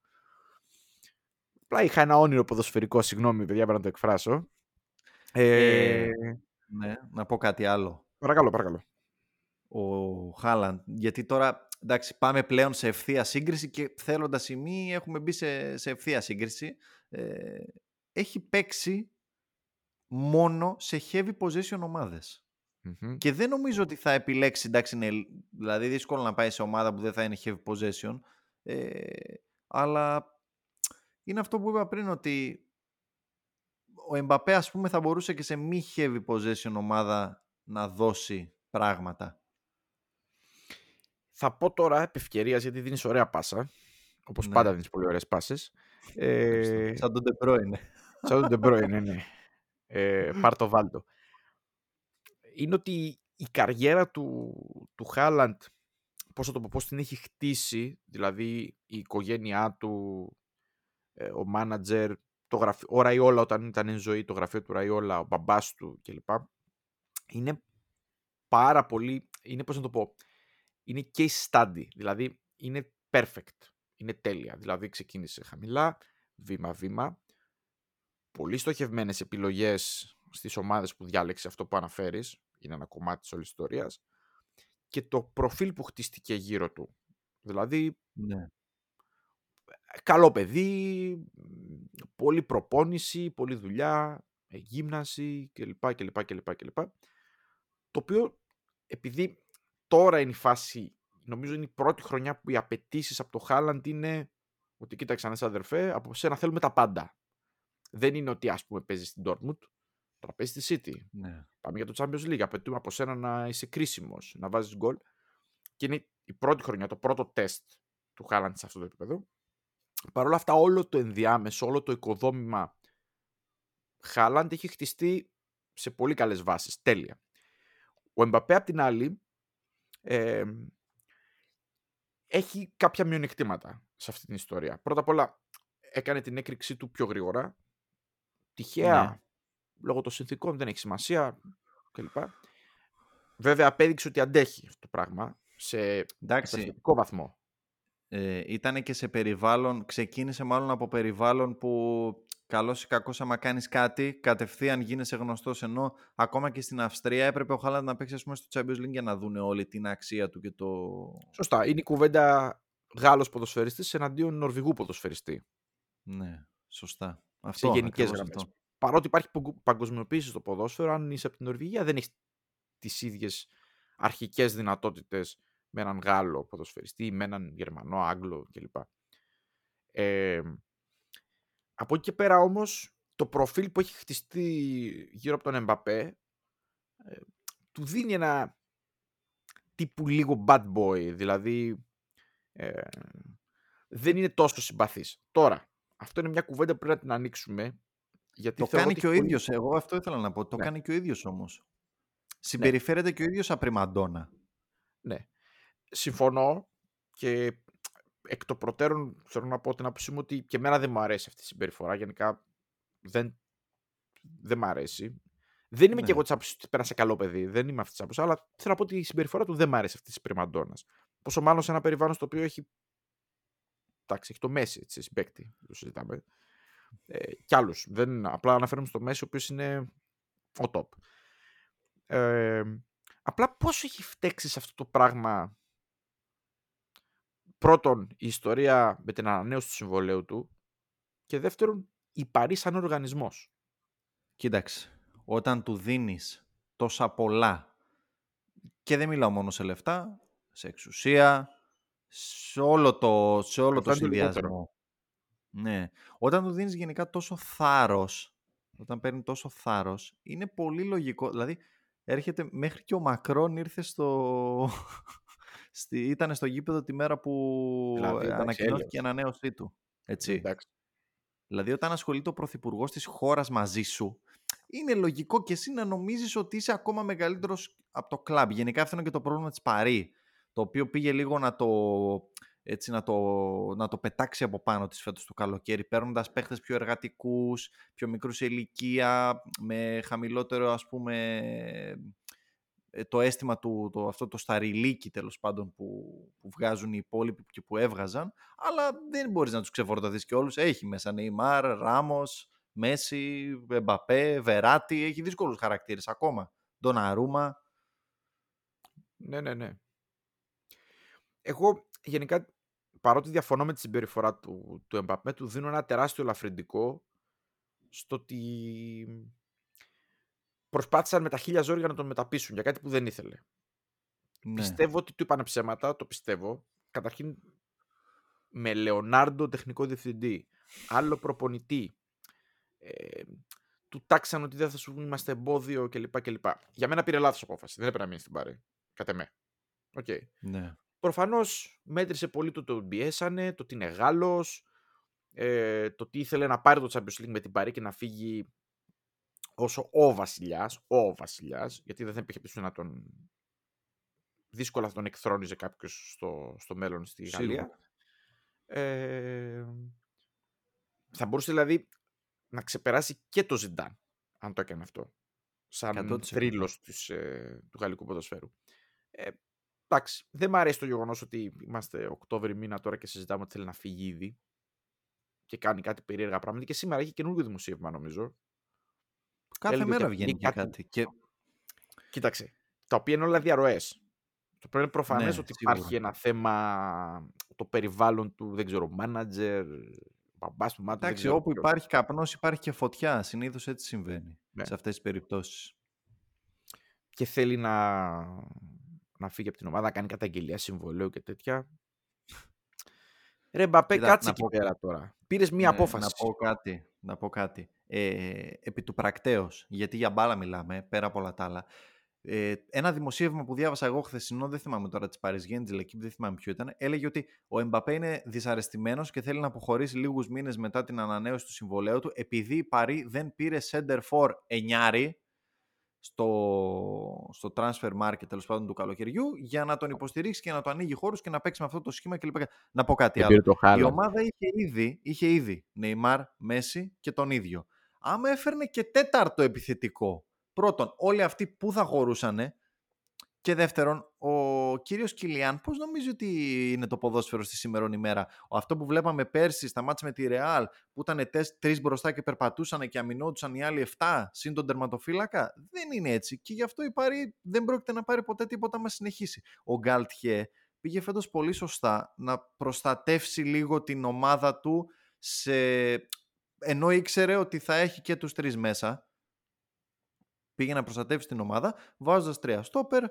Απλά είχα ένα όνειρο ποδοσφαιρικό, συγγνώμη παιδιά, πρέπει να το εκφράσω. Ε, Ε, Ναι, να πω κάτι άλλο. Παρακαλώ, παρακαλώ. Ο Χάλαντ, γιατί τώρα εντάξει, πάμε πλέον σε ευθεία σύγκριση και θέλοντας ή μη έχουμε μπει σε, σε ευθεία σύγκριση. Ε, έχει παίξει μόνο σε heavy possession ομάδες. Μμμ. Και δεν νομίζω ότι θα επιλέξει, εντάξει, είναι δηλαδή δύσκολο να πάει σε ομάδα που δεν θα είναι heavy possession, ε, αλλά είναι αυτό που είπα πριν ότι ο Εμπαπέ ας πούμε θα μπορούσε και σε μη heavy possession ομάδα να δώσει πράγματα. Θα πω τώρα επ' ευκαιρίας, γιατί δίνεις ωραία πάσα. Όπως Ναι. πάντα δίνεις πολύ ωραίες πάσες. Ε, Σαν τον De Bruyne. Σαν τον De Bruyne, ναι, ναι. Ε, πάρ' το βάλτο. Είναι ότι η καριέρα του, του Χάλαντ, πώς θα το πω, πώς την έχει χτίσει, δηλαδή η οικογένειά του, ε, ο μάνατζερ, το γραφείο, ο Ραϊόλα όταν ήταν εν ζωή, το γραφείο του Ραϊόλα, ο μπαμπάς του κλπ. Είναι πάρα πολύ, είναι πώς να το πω, είναι case study, δηλαδή είναι perfect, είναι τέλεια. Δηλαδή ξεκίνησε χαμηλά, βήμα-βήμα, πολύ στοχευμένες επιλογές στις ομάδες που διάλεξε αυτό που αναφέρεις, είναι ένα κομμάτι της όλης ιστορίας, και το προφίλ που χτίστηκε γύρω του. Δηλαδή, Ναι. καλό παιδί, μ, πολλή προπόνηση, πολλή δουλειά, ε, γύμναση κλπ. κλπ, κλπ, κλπ. Το οποίο, επειδή τώρα είναι η φάση, νομίζω είναι η πρώτη χρονιά που οι απαιτήσεις από το Χάλαντ είναι ότι κοίταξε αν είσαι αδερφέ, από σένα θέλουμε τα πάντα. Δεν είναι ότι ας πούμε παίζεις στην Dortmund, τώρα παίζεις στη City. ναι. Πάμε για το Champions League. Απαιτούμε από σένα να είσαι κρίσιμος, να βάζεις γκολ. Και είναι η πρώτη χρονιά, το πρώτο τεστ του Χάλαντ σε αυτό το επίπεδο. Παρ' όλα αυτά, όλο το ενδιάμεσο, όλο το οικοδόμημα Χάλαντ έχει χτιστεί σε πολύ καλές βάσεις. Τέλεια. Ο Εμπαπέ, απ' την άλλη, ε, έχει κάποια μειονεκτήματα σε αυτή την ιστορία. Πρώτα απ' όλα, έκανε την έκρηξή του πιο γρήγορα. Τυχαία, Ναι. λόγω των συνθήκων, δεν έχει σημασία κλπ. Βέβαια, απέδειξε ότι αντέχει αυτό το πράγμα σε Εντάξει, καταστατικό βαθμό. ε, ήταν και σε περιβάλλον, ξεκίνησε μάλλον από περιβάλλον που καλός ή κακός άμα κάνεις κάτι, κατευθείαν γίνεσαι γνωστός, ενώ ακόμα και στην Αυστρία έπρεπε ο Χάλαντ να παίξει ας πούμε, στο Champions League για να δούνε όλη την αξία του και το... Σωστά. Είναι η κουβέντα Γάλλος ποδοσφαιριστής εναντίον Νορβηγού ποδοσφαιριστή. Ναι, σωστά. σε Αυτό, γενικές ακριβώς γραμμές. αυτό. Παρότι υπάρχει παγκο- παγκοσμιοποίηση στο ποδόσφαιρο, αν είσαι από την Νορβηγία, δεν έχεις τις ίδιες αρχικές δυνατότητες με έναν Γάλλο ποδοσφαιριστή ή με έναν Γερμανό, Άγγλο κλπ. Ε, από εκεί και πέρα όμως το προφίλ που έχει χτιστεί γύρω από τον Εμπαπέ ε, του δίνει ένα τύπου λίγο bad boy, δηλαδή ε, δεν είναι τόσο συμπαθής. Τώρα, αυτό είναι μια κουβέντα που πρέπει να την ανοίξουμε. Γιατί Το θεωρώ κάνει ότι και ο πολύ- ίδιος, εγώ αυτό ήθελα να πω. Το Ναι. κάνει και ο ίδιος όμως. Συμπεριφέρεται και ο ίδιος απριμαντόνα. Ναι. Συμφωνώ και εκ των προτέρων θέλω να πω την άποψή μου ότι και εμένα δεν μου αρέσει αυτή η συμπεριφορά. Γενικά δεν, δεν μ' αρέσει. Δεν είμαι Ναι. και εγώ της άποψης ότι πέρασε καλό παιδί. Δεν είμαι αυτής της άποψης. Αλλά θέλω να πω ότι η συμπεριφορά του δεν μ' άρεσε αυτή της πριμαντόνα. Πόσο μάλλον σε ένα περιβάλλον στο οποίο έχει. Εντάξει, έχει το Μέση, έτσι, συμπέκτη. Το συζητάμε. Ε, κι άλλους. Απλά αναφέρομαι στο Μέση, ο οποίος είναι ο top. Ε, απλά πόσο έχει φταίξει σε αυτό το πράγμα. Πρώτον, η ιστορία με την ανανέωση του συμβολέου του. Και δεύτερον, η Παρή σαν οργανισμός. Κοίταξε, όταν του δίνεις τόσα πολλά και δεν μιλάω μόνο σε λεφτά, σε εξουσία, σε όλο το, σε όλο το Αυτό είναι το συνδυασμό. Ναι. Όταν του δίνεις γενικά τόσο θάρρος, όταν παίρνει τόσο θάρρος, είναι πολύ λογικό. Δηλαδή, έρχεται μέχρι και ο Μακρόν ήρθε στο... Στη, ήταν στο γήπεδο τη μέρα που Δηλαδή, εντάξει, ανακοινώθηκε η έλεος. ανανέωσή του. Έτσι. Εντάξει. Δηλαδή, όταν ασχολείται ο πρωθυπουργός της χώρας μαζί σου, είναι λογικό και εσύ να νομίζεις ότι είσαι ακόμα μεγαλύτερος από το κλαμπ. Γενικά, αυτό είναι και το πρόβλημα της Παρή. Το οποίο πήγε λίγο να το, έτσι, να το, να το πετάξει από πάνω της φέτος του καλοκαίρι, παίρνοντας παίχτες πιο εργατικούς, πιο μικρούς σε ηλικία, με χαμηλότερο ας πούμε ε, το αίσθημα του, το, αυτό το σταριλίκι τέλος πάντων που, που βγάζουν οι υπόλοιποι και που έβγαζαν αλλά δεν μπορείς να τους ξεφορτωθείς και όλους. Έχει μέσα Νεϊμάρ, Ράμος, Μέση, Εμπαπέ, Βεράτη. Έχει δύσκολους χαρακτήρες ακόμα. Ντοναρούμα. Ναι, ναι, ναι. Εγώ γενικά, παρότι διαφωνώ με τη συμπεριφορά του, του Εμπαπέ, του δίνω ένα τεράστιο ελαφρυντικό στο ότι προσπάθησαν με τα χίλια ζόρια να τον μεταπίσουν για κάτι που δεν ήθελε. ναι. Πιστεύω ότι του είπανε ψέματα, το πιστεύω. Καταρχήν με Λεωνάρντο τεχνικό διευθυντή, άλλο προπονητή, ε, του τάξαν ότι δεν θα σου είμαστε εμπόδιο κλπ. κλπ. Για μένα πήρε λάθος απόφαση. Δεν έπρεπε να μείνει στην Παρί. Κατ' εμέ. Οκ. ναι. Προφανώς μέτρησε πολύ το ότι τον πιέσανε, το ότι είναι Γάλλος, ε, το ότι ήθελε να πάρει το Champions League με την Παρί και να φύγει όσο ο βασιλιάς, ο βασιλιάς, γιατί δεν θα υπήρχε περίπτωση να τον. δύσκολα θα τον εκθρόνιζε κάποιος στο, στο μέλλον στη Σίγουρα. Γαλλία. Ε, θα μπορούσε δηλαδή να ξεπεράσει και το Ζιντάν, αν το έκανε αυτό. Σαν 100%. θρύλος της, ε, του γαλλικού ποδοσφαίρου. Ε, εντάξει, δεν μου αρέσει το γεγονός ότι είμαστε Οκτώβρη μήνα τώρα και συζητάμε ότι θέλει να φύγει ήδη και κάνει κάτι περίεργα πράγματα. Και σήμερα έχει καινούργιο δημοσίευμα, νομίζω. Κάθε Έλεγε ότι μέρα αυτή βγαίνει είναι και κάτι- κάτι και Κοίταξε. Τα οποία είναι όλα διαρροές. Το πρώτο είναι προφανές Ναι, ότι σίγουρα. υπάρχει ένα θέμα το περιβάλλον του, δεν ξέρω, manager, μπαμπάς του μάτου. εντάξει όπου υπάρχει καπνός υπάρχει και φωτιά συνήθως έτσι συμβαίνει Ναι. σε αυτές τις περιπτώσεις Και θέλει να, να φύγει από την ομάδα, να κάνει καταγγελία συμβολέου και τέτοια. Ρε Μπαπέ, Κοίτα, κάτσε να εκεί πω- πέρα τώρα. Πήρες μία Ναι, απόφαση. Να πω κάτι. Να πω κάτι. Ε, επί του πρακτέως, γιατί για μπάλα μιλάμε, πέρα από όλα τα άλλα. Ε, ένα δημοσίευμα που διάβασα εγώ χθεσινό, δεν θυμάμαι τώρα της Παριζιέν, της Λεκύπ, δεν θυμάμαι ποιο ήταν, έλεγε ότι ο Εμπαπέ είναι δυσαρεστημένος και θέλει να αποχωρήσει λίγους μήνες μετά την ανανέωση του συμβολέου του, επειδή η Παρή δεν πήρε center for εννιάρι στο, στο transfer market τέλος πάντων του καλοκαιριού για να τον υποστηρίξει και να το ανοίγει χώρους και να παίξει με αυτό το σχήμα κλπ. Να πω κάτι άλλο. το Η ομάδα είχε ήδη, είχε ήδη Νεϊμάρ, Μέση και τον ίδιο. Άμα έφερνε και τέταρτο επιθετικό, πρώτον, όλοι αυτοί που θα χωρούσανε και δεύτερον, ο κύριος Κιλιάν πώς νομίζει ότι είναι το ποδόσφαιρο στη σήμερον ημέρα; Ο Αυτό που βλέπαμε πέρσι στα μάτια με τη Ρεάλ που ήταν τεσ- τρεις μπροστά και περπατούσαν και αμυνόντουσαν οι άλλοι 7 συν τον τερματοφύλακα, δεν είναι έτσι και γι' αυτό η Πάρη δεν πρόκειται να πάρει ποτέ τίποτα άμα συνεχίσει. Ο Γκάλτιε πήγε φέτος πολύ σωστά να προστατεύσει λίγο την ομάδα του σε... ενώ ήξερε ότι θα έχει και τους τρεις μέσα πήγε να προστατεύσει την ομάδα βάζοντας τρία στόπερ,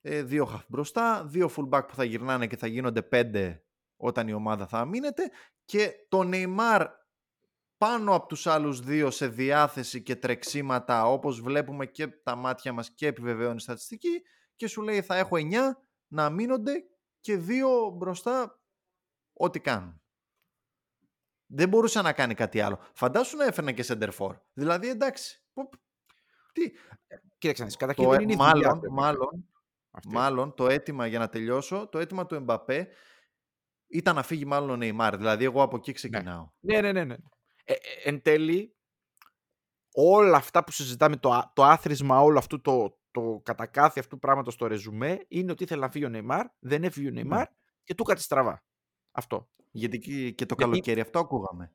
ε, δύο half μπροστά, δύο fullback που θα γυρνάνε και θα γίνονται πέντε όταν η ομάδα θα αμήνεται και το Neymar πάνω από τους άλλους δύο σε διάθεση και τρεξίματα όπως βλέπουμε και τα μάτια μας και επιβεβαιώνει η στατιστική και σου λέει θα έχω 9 να αμήνονται και δύο μπροστά ό,τι κάνουν. Δεν μπορούσε να κάνει κάτι άλλο. Φαντάσου να έφερνε και center for. Δηλαδή εντάξει. πο- Τι, Κοίταξε να δεις, καταρχήν το, δεν ε- είναι η δουλειά μάλλον, του, μάλλον, αυτή. μάλλον το αίτημα για να τελειώσω, το αίτημα του Εμπαπέ ήταν να φύγει μάλλον ο Νεϊμάρ. Δηλαδή εγώ από εκεί ξεκινάω. Ναι, ναι, ναι. ναι. Ε, ε, εν τέλει, όλα αυτά που συζητάμε, το, το άθροισμα όλο αυτού το, το κατακάθι αυτού πράγματος στο ρεζουμέ είναι ότι ήθελε να φύγει ο Νεϊμάρ, δεν έφυγε ο Νεϊμάρ Ναι. και του κάτι στραβά. Αυτό. Γιατί και- και το Γιατί- καλοκαίρι αυτό ακούγαμε.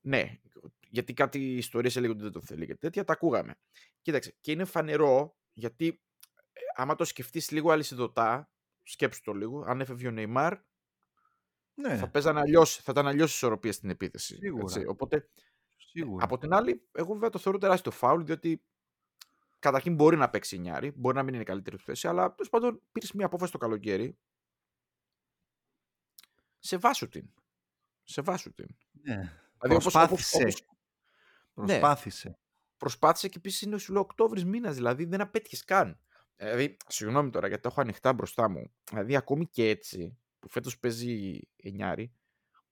Ναι, γιατί κάτι ιστορίες έλεγε ότι δεν το θέλει και τέτοια, τα ακούγαμε. Κοίταξε, και είναι φανερό γιατί ε, άμα το σκεφτείς λίγο αλυσιδωτά, σκέψου το λίγο, αν έφευγε ο Νεϊμάρ, Ναι, θα, παίζανε αλλιώς, θα ήταν αλλιώς ισορροπία στην επίθεση. Σίγουρα. έτσι. Οπότε, σίγουρα. από την άλλη, εγώ βέβαια το θεωρώ τεράστιο φάουλ, διότι καταρχήν μπορεί να παίξει νιάρι, μπορεί να μην είναι η καλύτερη του θέση, αλλά τέλος πάντων πήρες μια απόφαση το καλοκαίρι. Σε βάσου την. Σε βάσου την. Ναι. Δηλαδή, όπως- Προσπάθησε. όπως- όπως- Προσπάθησε. προσπάθησε και επίση είναι σου λέω Οκτώβρη μήνας, δηλαδή δεν απέτυχες καν. Δηλαδή, συγγνώμη τώρα γιατί το έχω ανοιχτά μπροστά μου. Δηλαδή, ακόμη και έτσι, που φέτος παίζει εννιάρι,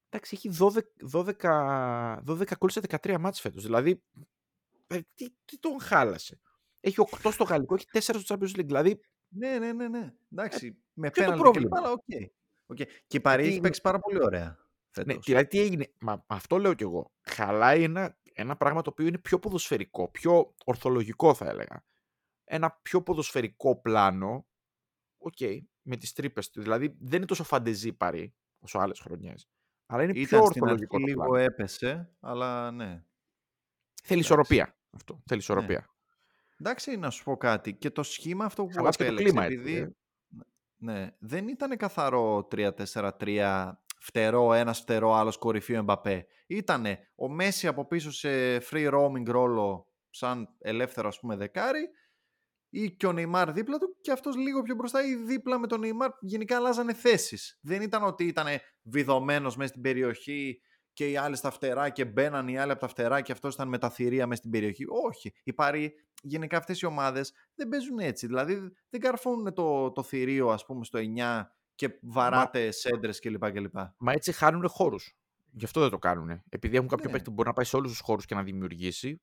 εντάξει, έχει 12, 12, 12 γκολ σε 13 μάτς φέτος. Δηλαδή, ε, τι, τι τον χάλασε. Έχει 8 στο γαλλικό, έχει 4 στο Champions League. Δηλαδή, Ναι, ναι, ναι, ναι. Εντάξει, με ποιο το πέναλτι πρόβλημα; κλπ, αλλά OK. OK. Και η Παρί έχει είναι- παίξει πάρα πολύ ωραία ναι, φέτος. δηλαδή τι έγινε. Μα αυτό λέω κι εγώ. Χαλάει ένα, ένα πράγμα το οποίο είναι πιο ποδοσφαιρικό, πιο ορθολογικό θα έλεγα. Ένα πιο ποδοσφαιρικό πλάνο, οκ, με τις τρύπες του. Δηλαδή δεν είναι τόσο φανταιζί Παρί όσο άλλες χρονιές. Αλλά είναι πιο Ήταν στην αρχή ορθολογικό το λίγο πλάνο. έπεσε, αλλά ναι. Θέλει εντάξει. ισορροπία. Αυτό. Ναι. Θέλει ισορροπία. Εντάξει, να σου πω κάτι. Και το σχήμα αυτό που Χαλάς και το επέλεξε, κλίμα, έτσι, επειδή ε. ναι, δεν ήταν καθαρό 3-4-3, φτερό, ένας φτερό, άλλος κορυφή ο Εμπαπέ. Ήτανε ο Μέσι από πίσω σε free roaming ρόλο, σαν ελεύθερο ας πούμε δεκάρι, ή και ο Νεϊμάρ δίπλα του και αυτός λίγο πιο μπροστά ή δίπλα με τον Νεϊμάρ γενικά αλλάζανε θέσεις. Δεν ήταν ότι ήταν βιδωμένος μέσα στην περιοχή και οι άλλοι στα φτερά και μπαίναν οι άλλοι από τα φτερά και αυτός ήταν με τα θηρία μέσα στην περιοχή. Όχι. Οι Παρή, γενικά αυτές οι ομάδες δεν παίζουν έτσι. Δηλαδή δεν καρφώνουν το, το θηρίο ας πούμε στο 9 και βαράτε σέντρες κλπ. κλπ. Μα έτσι χάνουν χώρους. Γι' αυτό δεν το κάνουν. Επειδή έχουν κάποιο Ναι. παίκτη που μπορεί να πάει σε όλους τους χώρους και να δημιουργήσει,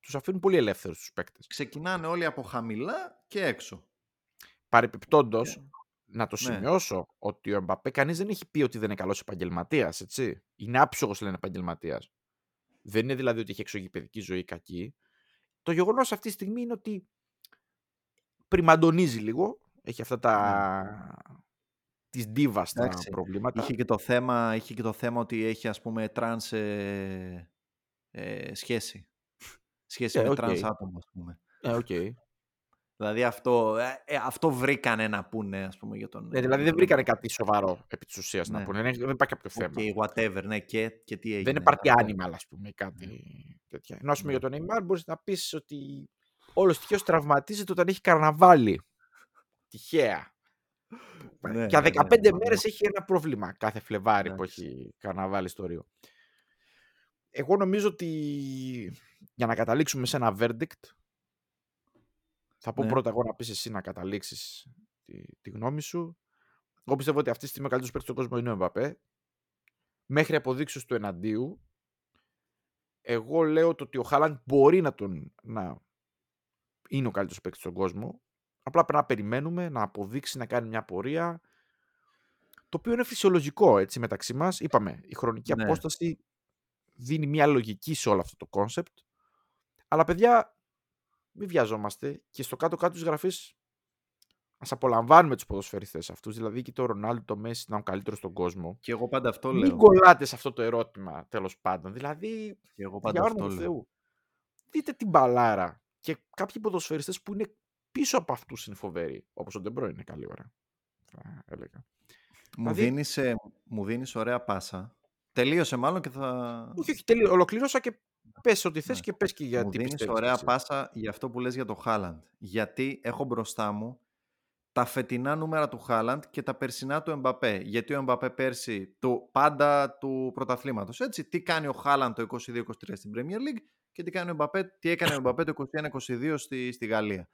τους αφήνουν πολύ ελεύθερους τους παίκτες. Ξεκινάνε όλοι από χαμηλά και έξω. Παρεπιπτόντως, Και- να το Ναι. σημειώσω ότι ο Εμπαπέ κανείς δεν έχει πει ότι δεν είναι καλός επαγγελματίας, έτσι. Είναι άψογος, λένε επαγγελματίας. Δεν είναι δηλαδή ότι έχει εξωγηπαιδική ζωή κακή. Το γεγονός αυτή τη στιγμή είναι ότι πριμαντονίζει λίγο. Έχει αυτά τα. τη ντίβας στα Ναι. Εντάξει, προβλήματα. Είχε και, το θέμα, είχε και το θέμα ότι έχει ας πούμε τρανς ε, ε, σχέση. Σχέση Ε, με οκ. τρανς άτομα ας πούμε. Ε, οκ. Δηλαδή αυτό, ε, ε, αυτό βρήκανε να πούνε ας πούμε για τον... Ναι, δηλαδή για δεν τον βρήκανε Εμπαπέ. κάτι σοβαρό επί της ουσίας να Ναι. πούνε. Δεν, δεν υπάρχει κάποιο θέμα. OK, whatever, ναι, και, και τι έγινε. Δεν είναι party αυτό. animal, ας πούμε, ή κάτι τέτοια. Ενώ, ας πούμε, Ναι. για τον Neymar μπορείς να πεις ότι όλο τυχαία τραυματίζεται όταν έχει καρναβάλι. Τυχαία. Ναι, Για ναι, 15 ναι, ναι. μέρες έχει ένα πρόβλημα κάθε Φλεβάρι που Εντάξει. έχει καρναβάλι στο Ρίο. Εγώ νομίζω ότι για να καταλήξουμε σε ένα verdict θα πω Ναι. πρώτα εγώ να πεις εσύ να καταλήξεις τη, τη γνώμη σου. Εγώ πιστεύω ότι αυτή τη στιγμή ο καλύτερος παίκτης στον κόσμο είναι ο Εμπαπέ. Μέχρι αποδείξεις του εναντίου εγώ λέω το ότι ο Χάλαντ μπορεί να, τον, να είναι ο καλύτερος παίκτης στον κόσμο. Απλά πρέπει να περιμένουμε να αποδείξει, να κάνει μια πορεία. Το οποίο είναι φυσιολογικό έτσι μεταξύ μας. Είπαμε, η χρονική Ναι. απόσταση δίνει μια λογική σε όλο αυτό το κόνσεπτ. Αλλά παιδιά, μην βιαζόμαστε και στο κάτω-κάτω της γραφής ας απολαμβάνουμε τους ποδοσφαιριστές αυτούς. Δηλαδή και το Ρονάλντο, το Μέσι να είναι ο καλύτερος στον κόσμο. Και εγώ πάντα αυτό Μην λέω. κολλάτε σε αυτό το ερώτημα τέλος πάντων. Δηλαδή, Και εγώ για πάντα όνομα αυτό του λέω. Θεού. Δείτε την μπαλάρα. Και κάποιοι ποδοσφαιριστές που είναι πίσω από αυτούς είναι φοβεροί. Όπως ο Ντε Μπρόινε καλή ώρα. Θα έλεγα. Μου, Δηλαδή- δίνεις, ε, μου δίνεις ωραία πάσα. Τελείωσε μάλλον και θα... Όχι, όχι, τελείω. Ολοκλήρωσα και πες ό,τι θες Ναι. και πες και μου γιατί δίνεις πιστεύεις ωραία εσύ. πάσα για αυτό που λες για το Χάλαντ. Γιατί έχω μπροστά μου τα φετινά νούμερα του Χάλαντ και τα περσινά του Εμπαπέ. Γιατί ο Εμπαπέ πέρσι του πάντα του πρωταθλήματος. Έτσι, τι κάνει ο Χάλαντ το 22-23 στην Premier League και τι, κάνει ο Εμπαπέ, τι έκανε ο Εμπαπέ το 21-22 στη, στη Γαλλία.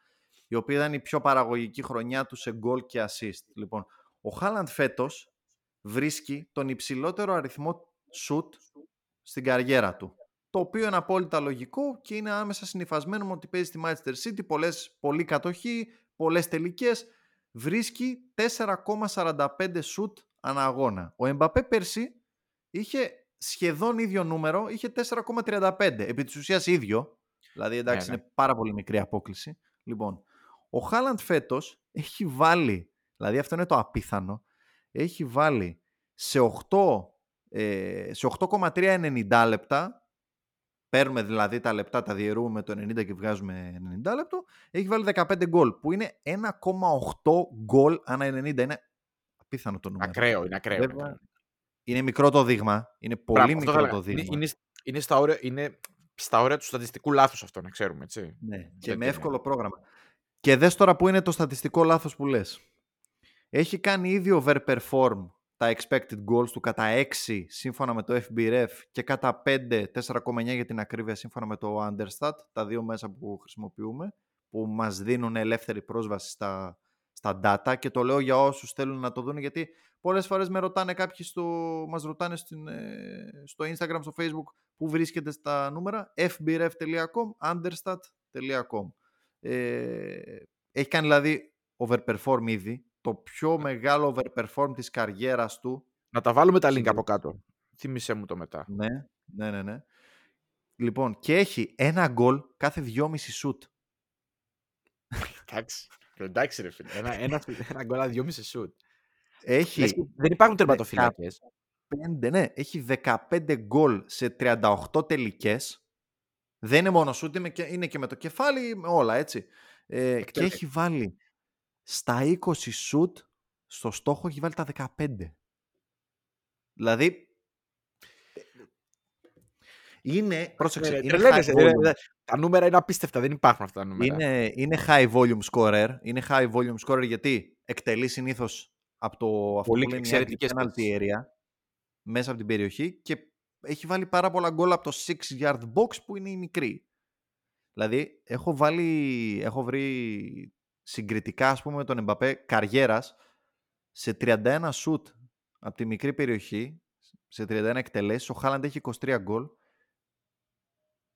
Η οποία ήταν η πιο παραγωγική χρονιά του σε γκολ και assist. Λοιπόν, ο Χάλαντ φέτος βρίσκει τον υψηλότερο αριθμό shoot στην καριέρα του. Το οποίο είναι απόλυτα λογικό και είναι άμεσα συνειφασμένο με ότι παίζει στη Manchester City, πολλές, πολλή κατοχή, πολλές τελικές. Βρίσκει 4,45 σουτ ανά αγώνα. Ο Εμπαπέ πέρσι είχε σχεδόν ίδιο νούμερο, είχε 4,35. Επί της ουσίας ίδιο. Δηλαδή, εντάξει, Ναι, ναι. είναι πάρα πολύ μικρή απόκληση. Λοιπόν, ο Χάλαντ φέτος έχει βάλει, δηλαδή αυτό είναι το απίθανο, έχει βάλει σε 8, ε, σε 8,390 λεπτά, παίρνουμε δηλαδή τα λεπτά, τα διαιρούμε με το 90 και βγάζουμε 90 λεπτό, έχει βάλει 15 γκολ, που είναι 1,8 γκολ ανά 90. Είναι απίθανο το νούμερο. Ακραίο, είναι ακραίο. Βέβαια, είναι ακραίο. είναι μικρό το δείγμα, είναι πολύ Μπράβο, αυτό θα μικρό έλεγα. το Είναι, δείγμα. είναι, είναι, στα όρια, είναι στα όρια του στατιστικού λάθους αυτό, να ξέρουμε, έτσι. Ναι, και Δεν με είναι. εύκολο πρόγραμμα. Και δες τώρα που είναι το στατιστικό λάθος που λες. Έχει κάνει ήδη overperform τα expected goals του κατά 6 σύμφωνα με το FBref και κατά 5, 4,9 για την ακρίβεια σύμφωνα με το Understat, τα δύο μέσα που χρησιμοποιούμε, που μας δίνουν ελεύθερη πρόσβαση στα, στα data και το λέω για όσους θέλουν να το δουν γιατί πολλές φορές με ρωτάνε κάποιοι στο, μας ρωτάνε στην, ε, στο Instagram, στο Facebook που βρίσκεται στα νούμερα fbref.com, understat.com ε, έχει κάνει δηλαδή overperform ήδη το πιο μεγάλο overperform της καριέρας του Να τα βάλουμε τα link Συγκεκρι- από κάτω. Θύμησέ μου το μετά. ναι, ναι, ναι, ναι. Λοιπόν, και έχει ένα γκολ κάθε δυόμιση σουτ. Εντάξει. Εντάξει, ρε φίλε. Ένα, ένα, ένα γκολ, δυόμιση σουτ. Έχει Λες και Δεν υπάρχουν τερματοφυλάκες. 5, ναι, έχει 15 γκολ σε 38 τελικές. Δεν είναι μόνος σουτ, είναι και, είναι και με το κεφάλι, με όλα έτσι. Ε, και Εκτέλεση. έχει βάλει στα 20 σουτ, στο στόχο έχει βάλει τα 15. Δηλαδή, είναι, πρόσεξε, Ναι, είναι τρελαίνεσαι, high ρε, volume. ρε. Τα νούμερα είναι απίστευτα, δεν υπάρχουν αυτά τα νούμερα. Είναι, είναι high volume scorer. Είναι high volume scorer γιατί εκτελεί συνήθως από το αυτό Πολύ που λένε οι εξαιρετικές Άγγλοι penalty area μέσα από την περιοχή και έχει βάλει πάρα πολλά γκολ από το 6 yard box που είναι η μικρή. Δηλαδή έχω βάλει, έχω βρει συγκριτικά ας πούμε με τον Εμπαπέ καριέρας σε 31 shoot από τη μικρή περιοχή σε 31 εκτελέσεις, ο Χάλαντ έχει 23 γκολ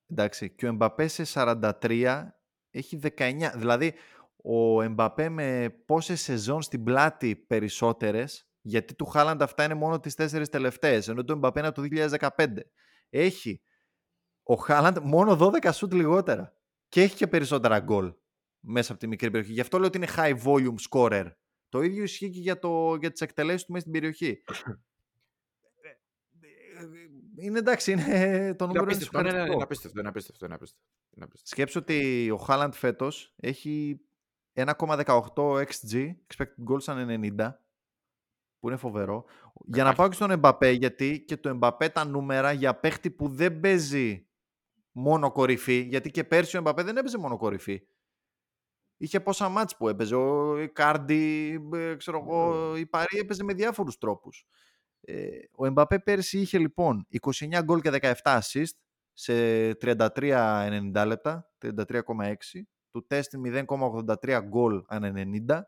Εντάξει, και ο Εμπαπέ σε 43 έχει 19. Δηλαδή, ο Εμπαπέ με πόσες σεζόν στην πλάτη περισσότερες, γιατί του Χάλαντ αυτά είναι μόνο τις τέσσερις τελευταίες, ενώ το Εμπαπέ είναι από το 2015. Έχει ο Χάλαντ μόνο 12 σουτ λιγότερα και έχει και περισσότερα γκολ μέσα από τη μικρή περιοχή. Γι' αυτό λέω ότι είναι high volume scorer. Το ίδιο ισχύει και για, το, για τις εκτελέσεις του μέσα στην περιοχή. Είναι εντάξει, είναι, το Είναι νούμερο είναι απίστευτο, ναι, ναι, ναι, σοκαριστικό. είναι απίστευτο, είναι απίστευτο, είναι απίστευτο. Είναι απίστευτο. Σκέψου ότι ο Χάλαντ φέτος έχει 1,18 XG, expected goals σαν 90, που είναι φοβερό. Για να πάω και στον Εμπαπέ, γιατί και το Εμπαπέ τα νούμερα για παίχτη που δεν παίζει μόνο κορυφή, γιατί και πέρσι ο Εμπαπέ δεν έπαιζε μόνο κορυφή. Είχε πόσα μάτς που έπαιζε. Ο Κάρντι, ε, ξέρω εγώ, η Παρή έπαιζε με διάφορους τρόπους. Ε, ο Εμπαπέ πέρσι είχε λοιπόν 29 γκολ και 17 assist σε 33-90 λεπτά, 33,6. Του τεστ 0,83 γκολ ανά 90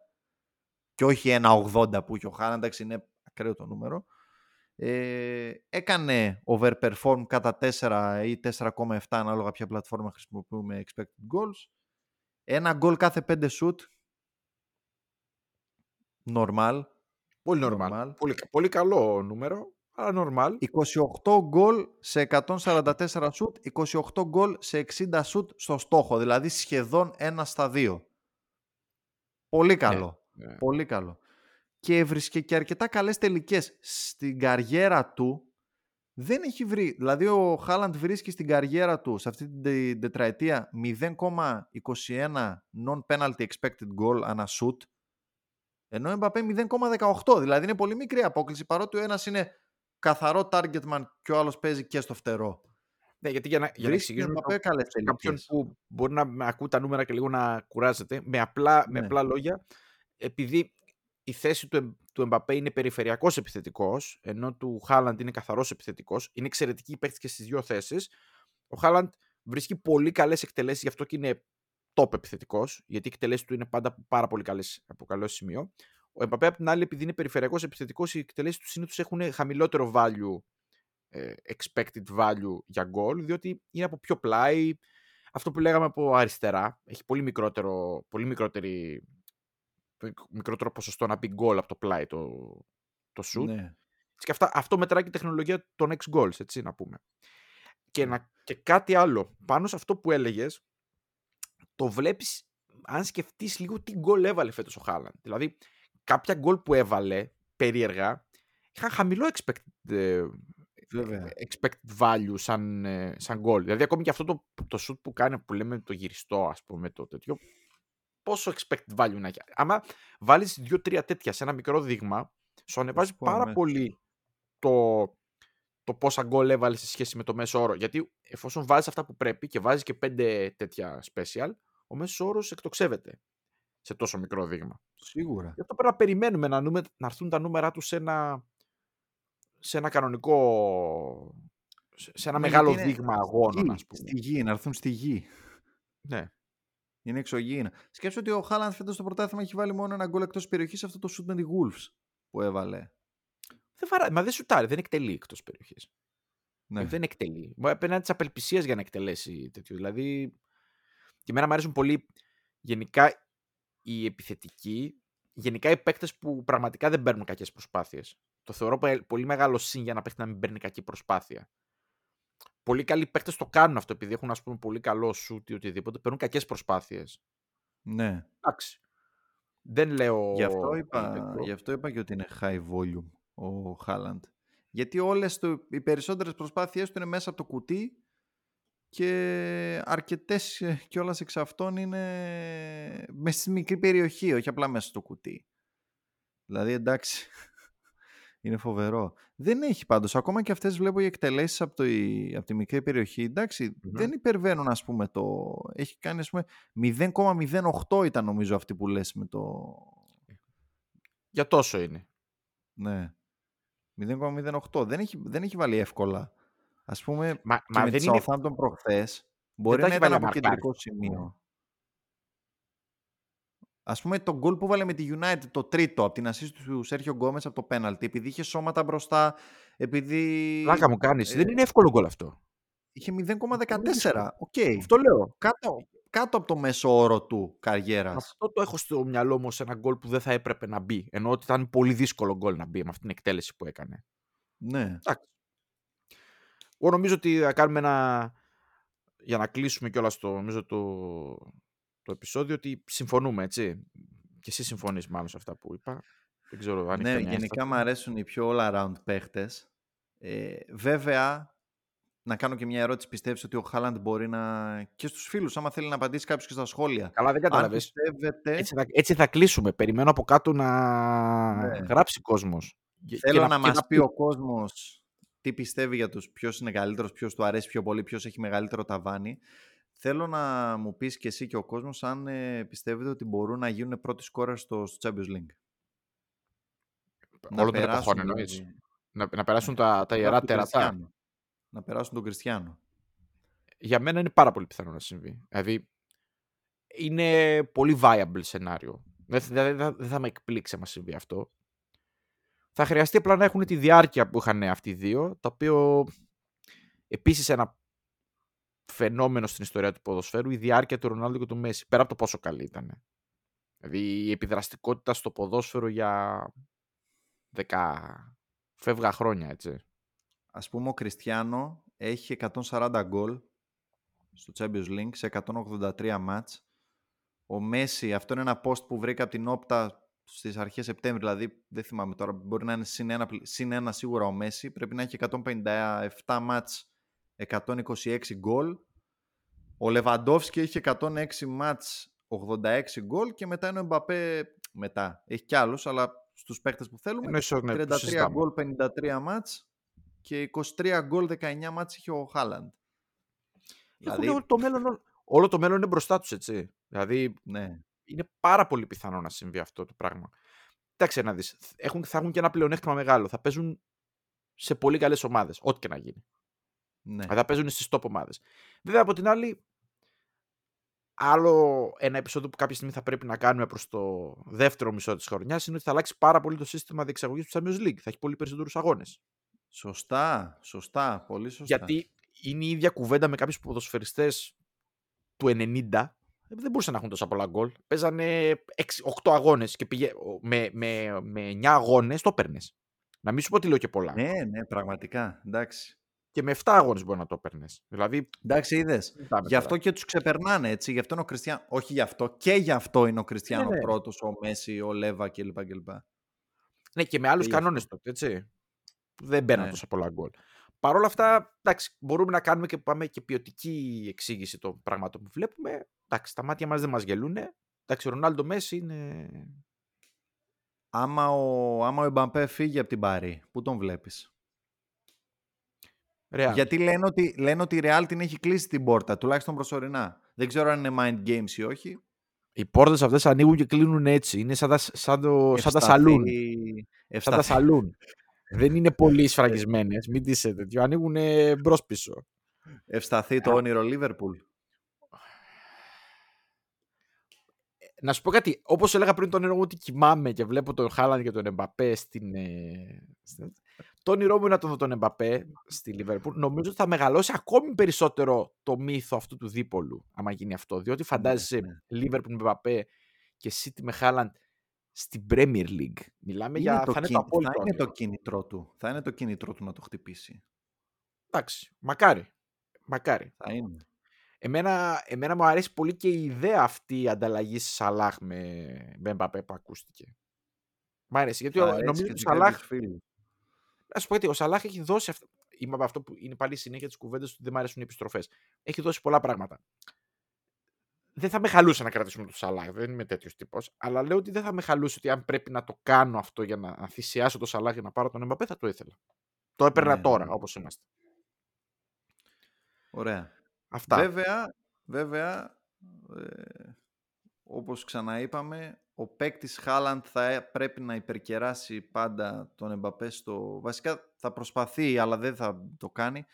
και όχι ένα 80 που είχε ο Χάλαντ, εντάξει είναι ακραίο το νούμερο. Ε, έκανε overperform κατά 4 ή 4,7 ανάλογα ποια πλατφόρμα χρησιμοποιούμε expected goals. Ένα γκολ κάθε 5 shoot. Normal. Πολύ normal. Normal. Πολύ, πολύ καλό νούμερο, αλλά normal. 28 γκολ σε 144 σουτ, 28 γκολ σε 60 σουτ στο στόχο, δηλαδή σχεδόν ένα στα δύο. Πολύ καλό. Ναι. Πολύ καλό. Και έβρισκε και αρκετά καλές τελικές. Στην καριέρα του δεν έχει βρει. Δηλαδή ο Χάλαντ βρίσκει στην καριέρα του σε αυτή την τετραετία 0,21 non-penalty expected goal ανά shoot ενώ ο Εμπαπέ 0,18. Δηλαδή είναι πολύ μικρή απόκληση παρότι ο ένας είναι καθαρό target man και ο άλλος παίζει και στο φτερό. Ναι, γιατί για να, για να Βρίσκει ο εξηγήσουμε Εμπαπέ καλές σε κάποιον τελικές. που μπορεί να με ακούει τα νούμερα και λίγο να κουράζεται, με απλά, με Ναι. απλά λόγια, επειδή η θέση του, Εμ- του Εμπαπέ είναι περιφερειακός επιθετικός, ενώ του Χάλαντ είναι καθαρός επιθετικός, είναι εξαιρετική η παίχτη και στις δύο θέσεις, ο Χάλαντ βρίσκει πολύ καλές εκτελέσεις, γι' αυτό και είναι top επιθετικός, γιατί οι εκτελέσεις του είναι πάντα πάρα πολύ καλές από καλό σημείο. Ο Εμπαπέ, απ' την άλλη, επειδή είναι περιφερειακός επιθετικός, οι εκτελέσεις του συνήθως έχουν χαμηλότερο value ε, expected value για goal, διότι είναι από πιο πλάι. Αυτό που λέγαμε από αριστερά, έχει πολύ, μικρότερο, πολύ μικρότερη, μικρότερο ποσοστό να μπει goal από το πλάι το, το shoot. Ναι. Και αυτά, αυτό μετράει και η τεχνολογία των X goals, έτσι να πούμε. Και, να, και κάτι άλλο. Πάνω σε αυτό που έλεγες, το βλέπεις αν σκεφτείς λίγο τι γκολ έβαλε φέτος ο Χάλαντ. Δηλαδή, κάποια γκολ που έβαλε, περίεργα, είχαν χαμηλό expected, ε, Βέβαια. expected value σαν, ε, σαν goal. Δηλαδή ακόμη και αυτό το, το shoot που κάνει που λέμε το γυριστό ας πούμε το τέτοιο πόσο expected value να έχει. Άμα βάλεις δύο-τρία τέτοια σε ένα μικρό δείγμα σου ανεβάζει πω, πάρα ναι. πολύ το, το πόσα γκολ έβαλες σε σχέση με το μέσο όρο. Γιατί εφόσον βάζεις αυτά που πρέπει και βάζεις και πέντε τέτοια special, ο μέσος όρος εκτοξεύεται σε τόσο μικρό δείγμα. Σίγουρα. Γι' αυτό πρέπει να περιμένουμε να, νούμε, να έρθουν τα νούμερα τους σε ένα, σε ένα κανονικό. σε σε ένα Ναι, μεγάλο γιατί είναι δείγμα στη αγώνων, γη, ας πούμε. Στη γη, να έρθουν στη γη. Ναι. Είναι εξωγήινα. Σκέψου ότι ο Χάλαντ φέτος στο πρωτάθλημα έχει βάλει μόνο ένα γκολ εκτός περιοχής αυτό το shoot με τη Wolves που έβαλε. Δεν βαρά, μα δεν σουτάρει, δεν εκτελεί εκτός περιοχής. Ναι. Δεν εκτελεί. Μπορεί να παίρνει τι απελπισίε για να εκτελέσει τέτοιο. Δηλαδή. Και εμένα μου αρέσουν πολύ γενικά οι επιθετικοί, γενικά οι παίκτες που πραγματικά δεν παίρνουν κακές προσπάθειες. Το θεωρώ πε- πολύ μεγάλο συν για να παίχτη να μην παίρνει κακή προσπάθεια. Πολύ καλοί παίκτες το κάνουν αυτό επειδή έχουν ας πούμε, πολύ καλό σουτ ή οτιδήποτε. Παίρνουν κακές προσπάθειες. ναι. Εντάξει. Δεν λέω. Γι' αυτό, είπα, τέτοιο. γι' αυτό είπα και ότι είναι high volume ο Χάλαντ. Γιατί όλες του, οι περισσότερες προσπάθειές του είναι μέσα από το κουτί και αρκετές κιόλας εξ αυτών είναι μέσα στη μικρή περιοχή, όχι απλά μέσα στο κουτί. Δηλαδή εντάξει, είναι φοβερό. Δεν έχει πάντως, ακόμα και αυτές βλέπω οι εκτελέσεις από, το, από τη μικρή περιοχή, εντάξει, Μμμ. δεν υπερβαίνουν ας πούμε το... Έχει κάνει ας πούμε 0,08 ήταν νομίζω αυτή που λες με το... Για τόσο είναι. Ναι. 0,08. Δεν έχει, δεν έχει βάλει εύκολα. Ας πούμε, Μα, και μα με δεν τη είναι. Southampton προχθές, μπορεί τα να έχει ήταν βάλει από να κεντρικό μαρκάρει. σημείο. Ας πούμε, το γκολ που βάλε με τη United, το τρίτο, από την assist του Σέρχιο Γκόμες από το πέναλτι, επειδή είχε σώματα μπροστά, επειδή Πλάκα μου κάνεις. ε, Δεν είναι εύκολο γκολ αυτό. είχε Πολύ 0,14. δύσκολο. Οκ. Αυτό λέω. Κάτω, κάτω από το μέσο όρο του καριέρας. Αυτό το έχω στο μυαλό μου σε ένα γκολ που δεν θα έπρεπε να μπει. Ενώ ότι ήταν πολύ δύσκολο γκολ να μπει με αυτήν την εκτέλεση που έκανε. Ναι. Εντάξει. Εγώ νομίζω ότι θα κάνουμε ένα. Για να κλείσουμε κιόλας το, νομίζω το, το επεισόδιο, ότι συμφωνούμε, έτσι. Και εσύ συμφωνείς μάλλον σε αυτά που είπα. Δεν ξέρω αν Ναι, έχει καμιά γενικά ένσταση. μου αρέσουν οι πιο all-around παίχτες. Ε, βέβαια, να κάνω και μια ερώτηση. Πιστεύεις ότι ο Χάλαντ μπορεί να... και στους φίλους, άμα θέλει να απαντήσει κάποιος και στα σχόλια. Καλά, δεν Αν κατάλαβε. πιστεύετε... Έτσι, θα, έτσι θα κλείσουμε. Περιμένω από κάτω να Ναι. γράψει κόσμος. Θέλω να, μας πει ο κόσμος τι πιστεύει για τους ποιος είναι καλύτερος, ποιος του αρέσει πιο πολύ, ποιος έχει μεγαλύτερο ταβάνι. Θέλω να μου πεις και εσύ και ο κόσμος αν ε, πιστεύετε ότι μπορούν να γίνουν πρώτοι σκόρερ στο, στο Champions League. Όλο των περάσουν εποχών εννοείς. δηλαδή. Να, να περάσουν τα, τα Να ιερά περάσουν τον τερατά. Κριστιάνο. Να περάσουν τον Κριστιανό. Για μένα είναι πάρα πολύ πιθανό να συμβεί. Δηλαδή, είναι πολύ viable σενάριο. Δεν, θα- δεν, θα- δεν θα με εκπλήξει άμα συμβεί αυτό. Θα χρειαστεί απλά να έχουν τη διάρκεια που είχαν αυτοί οι δύο, το οποίο επίσης ένα φαινόμενο στην ιστορία του ποδοσφαίρου, η διάρκεια του Ρονάλντο και του Μέση, πέρα από το πόσο καλή ήταν. Δηλαδή η επιδραστικότητα στο ποδόσφαιρο για δέκα φεύγα χρόνια, έτσι. Ας πούμε ο Κριστιανό έχει 140 γκολ στο Champions League σε 183 μάτς. Ο Μέση, αυτό είναι ένα post που βρήκα από την Όπτα στις αρχές Σεπτέμβρη, δηλαδή δεν θυμάμαι τώρα, μπορεί να είναι συν ένα, πλη- συν ένα σίγουρα ο Μέση, πρέπει να έχει 157 μάτς, 126 γκολ. Ο Λεβαντόφσκι έχει 106 μάτς, 86 γκολ και μετά είναι ο Εμπαπέ, μετά, έχει κι άλλους, αλλά στους παίκτες που θέλουμε, Ενώ ίσως, ναι, που 33 συζητάμε. γκολ, 53 μάτς και 23 γκολ, 19 μάτς είχε ο Χάλαντ. Έχουν Δηλαδή, όλο, το μέλλον, όλο- όλο το μέλλον είναι μπροστά τους, έτσι. Δηλαδή, ναι. είναι πάρα πολύ πιθανό να συμβεί αυτό το πράγμα. Κοίταξε να δεις. Έχουν, θα έχουν και ένα πλεονέκτημα μεγάλο. Θα παίζουν σε πολύ καλές ομάδες, ό,τι και να γίνει. Ναι. Θα παίζουν στις top ομάδες. Βέβαια, από την άλλη, άλλο ένα επεισόδιο που κάποια στιγμή θα πρέπει να κάνουμε προς το δεύτερο μισό της χρονιάς είναι ότι θα αλλάξει πάρα πολύ το σύστημα διεξαγωγής του Champions League. Θα έχει πολύ περισσότερους αγώνες. Σωστά, σωστά, πολύ σωστά. Γιατί είναι η ίδια κουβέντα με κάποιους ποδοσφαιριστές του 90. Δεν μπορούσαν να έχουν τόσα πολλά γκολ. Παίζανε 6-8 αγώνες και πήγε, ο- με, με, με 9 αγώνες το έπαιρνες. Να μην σου πω ότι λέω και πολλά. Ναι, ναι, πραγματικά, εντάξει. Και με 7 αγώνες μπορεί να το παίρνεις. Δηλαδή. Εντάξει, είδες. Γι' αυτό και τους ξεπερνάνε έτσι. Γι' αυτό είναι ο Κριστιανό. Όχι γι' αυτό. Και γι' αυτό είναι ο Κριστιανό ναι, ναι. πρώτος, ο Μέση, ο Λέβα κλπ. Ναι, και με άλλους κανόνες τότε, έτσι. Δεν μπαίνουν ναι. τόσα πολλά γκολ. Παρ' όλα αυτά, εντάξει, μπορούμε να κάνουμε και πάμε και ποιοτική εξήγηση των πραγμάτων που βλέπουμε. Εντάξει, τα μάτια μας δεν μας γελούν. Εντάξει, ο Ρονάλντο Μέση είναι. Άμα ο, άμα ο Εμπαμπέ φύγει από την Πάρη, πού τον βλέπεις; Real. Γιατί λένε ότι, λένε ότι η Real την έχει κλείσει την πόρτα, τουλάχιστον προσωρινά. Δεν ξέρω αν είναι mind games ή όχι. Οι πόρτες αυτές ανοίγουν και κλείνουν έτσι. Είναι σαν τα, σαν το, σαν τα σαλούν. Σαν τα σαλούν. Δεν είναι πολύ σφραγισμένες. Μην είσαι τέτοιο. Ανοίγουν μπρος πίσω. Ευσταθεί το όνειρο Λίβερπουλ. Να σου πω κάτι. Όπως έλεγα πριν τον όνειρο ότι κοιμάμαι και βλέπω τον Χάλαν και τον Εμπαπέ στην, το όνειρό μου είναι να τον δω τον Εμπαπέ στη Λίβερπουλ. Νομίζω ότι θα μεγαλώσει ακόμη περισσότερο το μύθο αυτού του δίπολου, άμα γίνει αυτό. Διότι ναι, φαντάζεσαι ναι. Λίβερπουλ με Εμπαπέ και City με Χάλαντ στην Premier League. Μιλάμε για. Το θα, είναι το θα είναι το κίνητρό του. Θα είναι το κίνητρό του να το χτυπήσει. Εντάξει. Μακάρι. Μακάρι. Θα είναι. Εμένα, εμένα μου αρέσει πολύ και η ιδέα αυτή η ανταλλαγή Σαλάχ με, Μπεμπαπέ που ακούστηκε. Μ' αρέσει. Γιατί νομίζω ότι ο Σαλάχ. Να σου πω ότι ο Σαλάχ έχει δώσει. Αυτό, είμαι από αυτό που είναι πάλι η συνέχεια της κουβέντας του δεν μου αρέσουν οι επιστροφές. Έχει δώσει πολλά πράγματα. Δεν θα με χαλούσε να κρατήσουμε τον Σαλάχ, δεν είμαι τέτοιος τύπος. Αλλά λέω ότι δεν θα με χαλούσε ότι αν πρέπει να το κάνω αυτό για να θυσιάσω τον Σαλάχ για να πάρω τον Εμπαπέ, θα το ήθελα. Το έπαιρνα ναι, τώρα, ναι. όπως είμαστε. Ωραία. Αυτά. Βέβαια, βέβαια ε, όπως ξαναείπαμε, ο παίκτης Χάλαντ θα πρέπει να υπερκεράσει πάντα τον Εμπαπέ στο... Βασικά θα προσπαθεί, αλλά δεν θα το κάνει.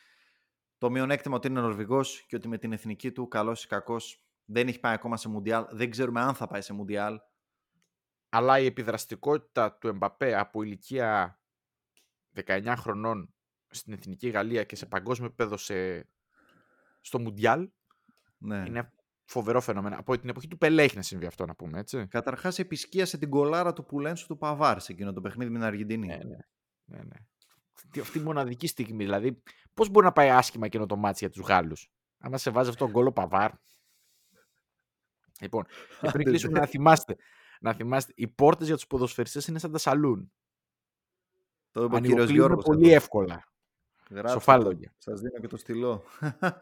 Το μειονέκτημα ότι είναι Νορβηγός και ότι με την εθνική του, καλός ή κακός, δεν έχει πάει ακόμα σε Μουντιάλ. Δεν ξέρουμε αν θα πάει σε Μουντιάλ. Αλλά η επιδραστικότητα του Εμπαπέ από ηλικία 19 χρονών στην Εθνική Γαλλία και σε παγκόσμιο επίπεδο στο Μουντιάλ ναι. είναι φοβερό φαινόμενο. Από την εποχή του Πελέ έχει να συμβεί αυτό, να πούμε έτσι. Καταρχάς, επισκίασε την κολάρα του Πουλένσου του Παβάρ σε εκείνο το παιχνίδι με την Αργεντινή. Ναι, ναι. ναι, ναι. Αυτή η μοναδική στιγμή. Δηλαδή, πώς μπορεί να πάει άσχημα εκείνο το μάτι για τους Γάλλους. Άμα σε βάζει αυτό τον κόλλο Παβάρ. Λοιπόν, και πριν κλείσουμε να θυμάστε, να θυμάστε, οι πόρτες για τους ποδοσφαιριστές είναι σαν τα σαλούν. Το είπε ο κύριος Γιώργος. πολύ εύκολα. Σοφάλογια. Σας δίνω και το στυλό.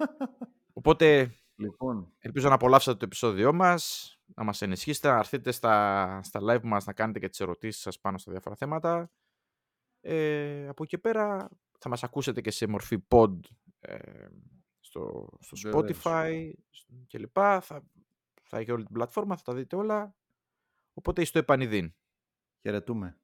Οπότε Λοιπόν. Ελπίζω να απολαύσατε το επεισόδιό μας, να μας ενισχύσετε, να έρθετε στα, στα live μας να κάνετε και τις ερωτήσεις σας πάνω στα διάφορα θέματα. Ε, από εκεί πέρα θα μας ακούσετε και σε μορφή pod ε, στο, στο Spotify κλπ. Θα, θα έχει όλη την πλατφόρμα, θα τα δείτε όλα. Οπότε είστε επανειδήν. Χαιρετούμε.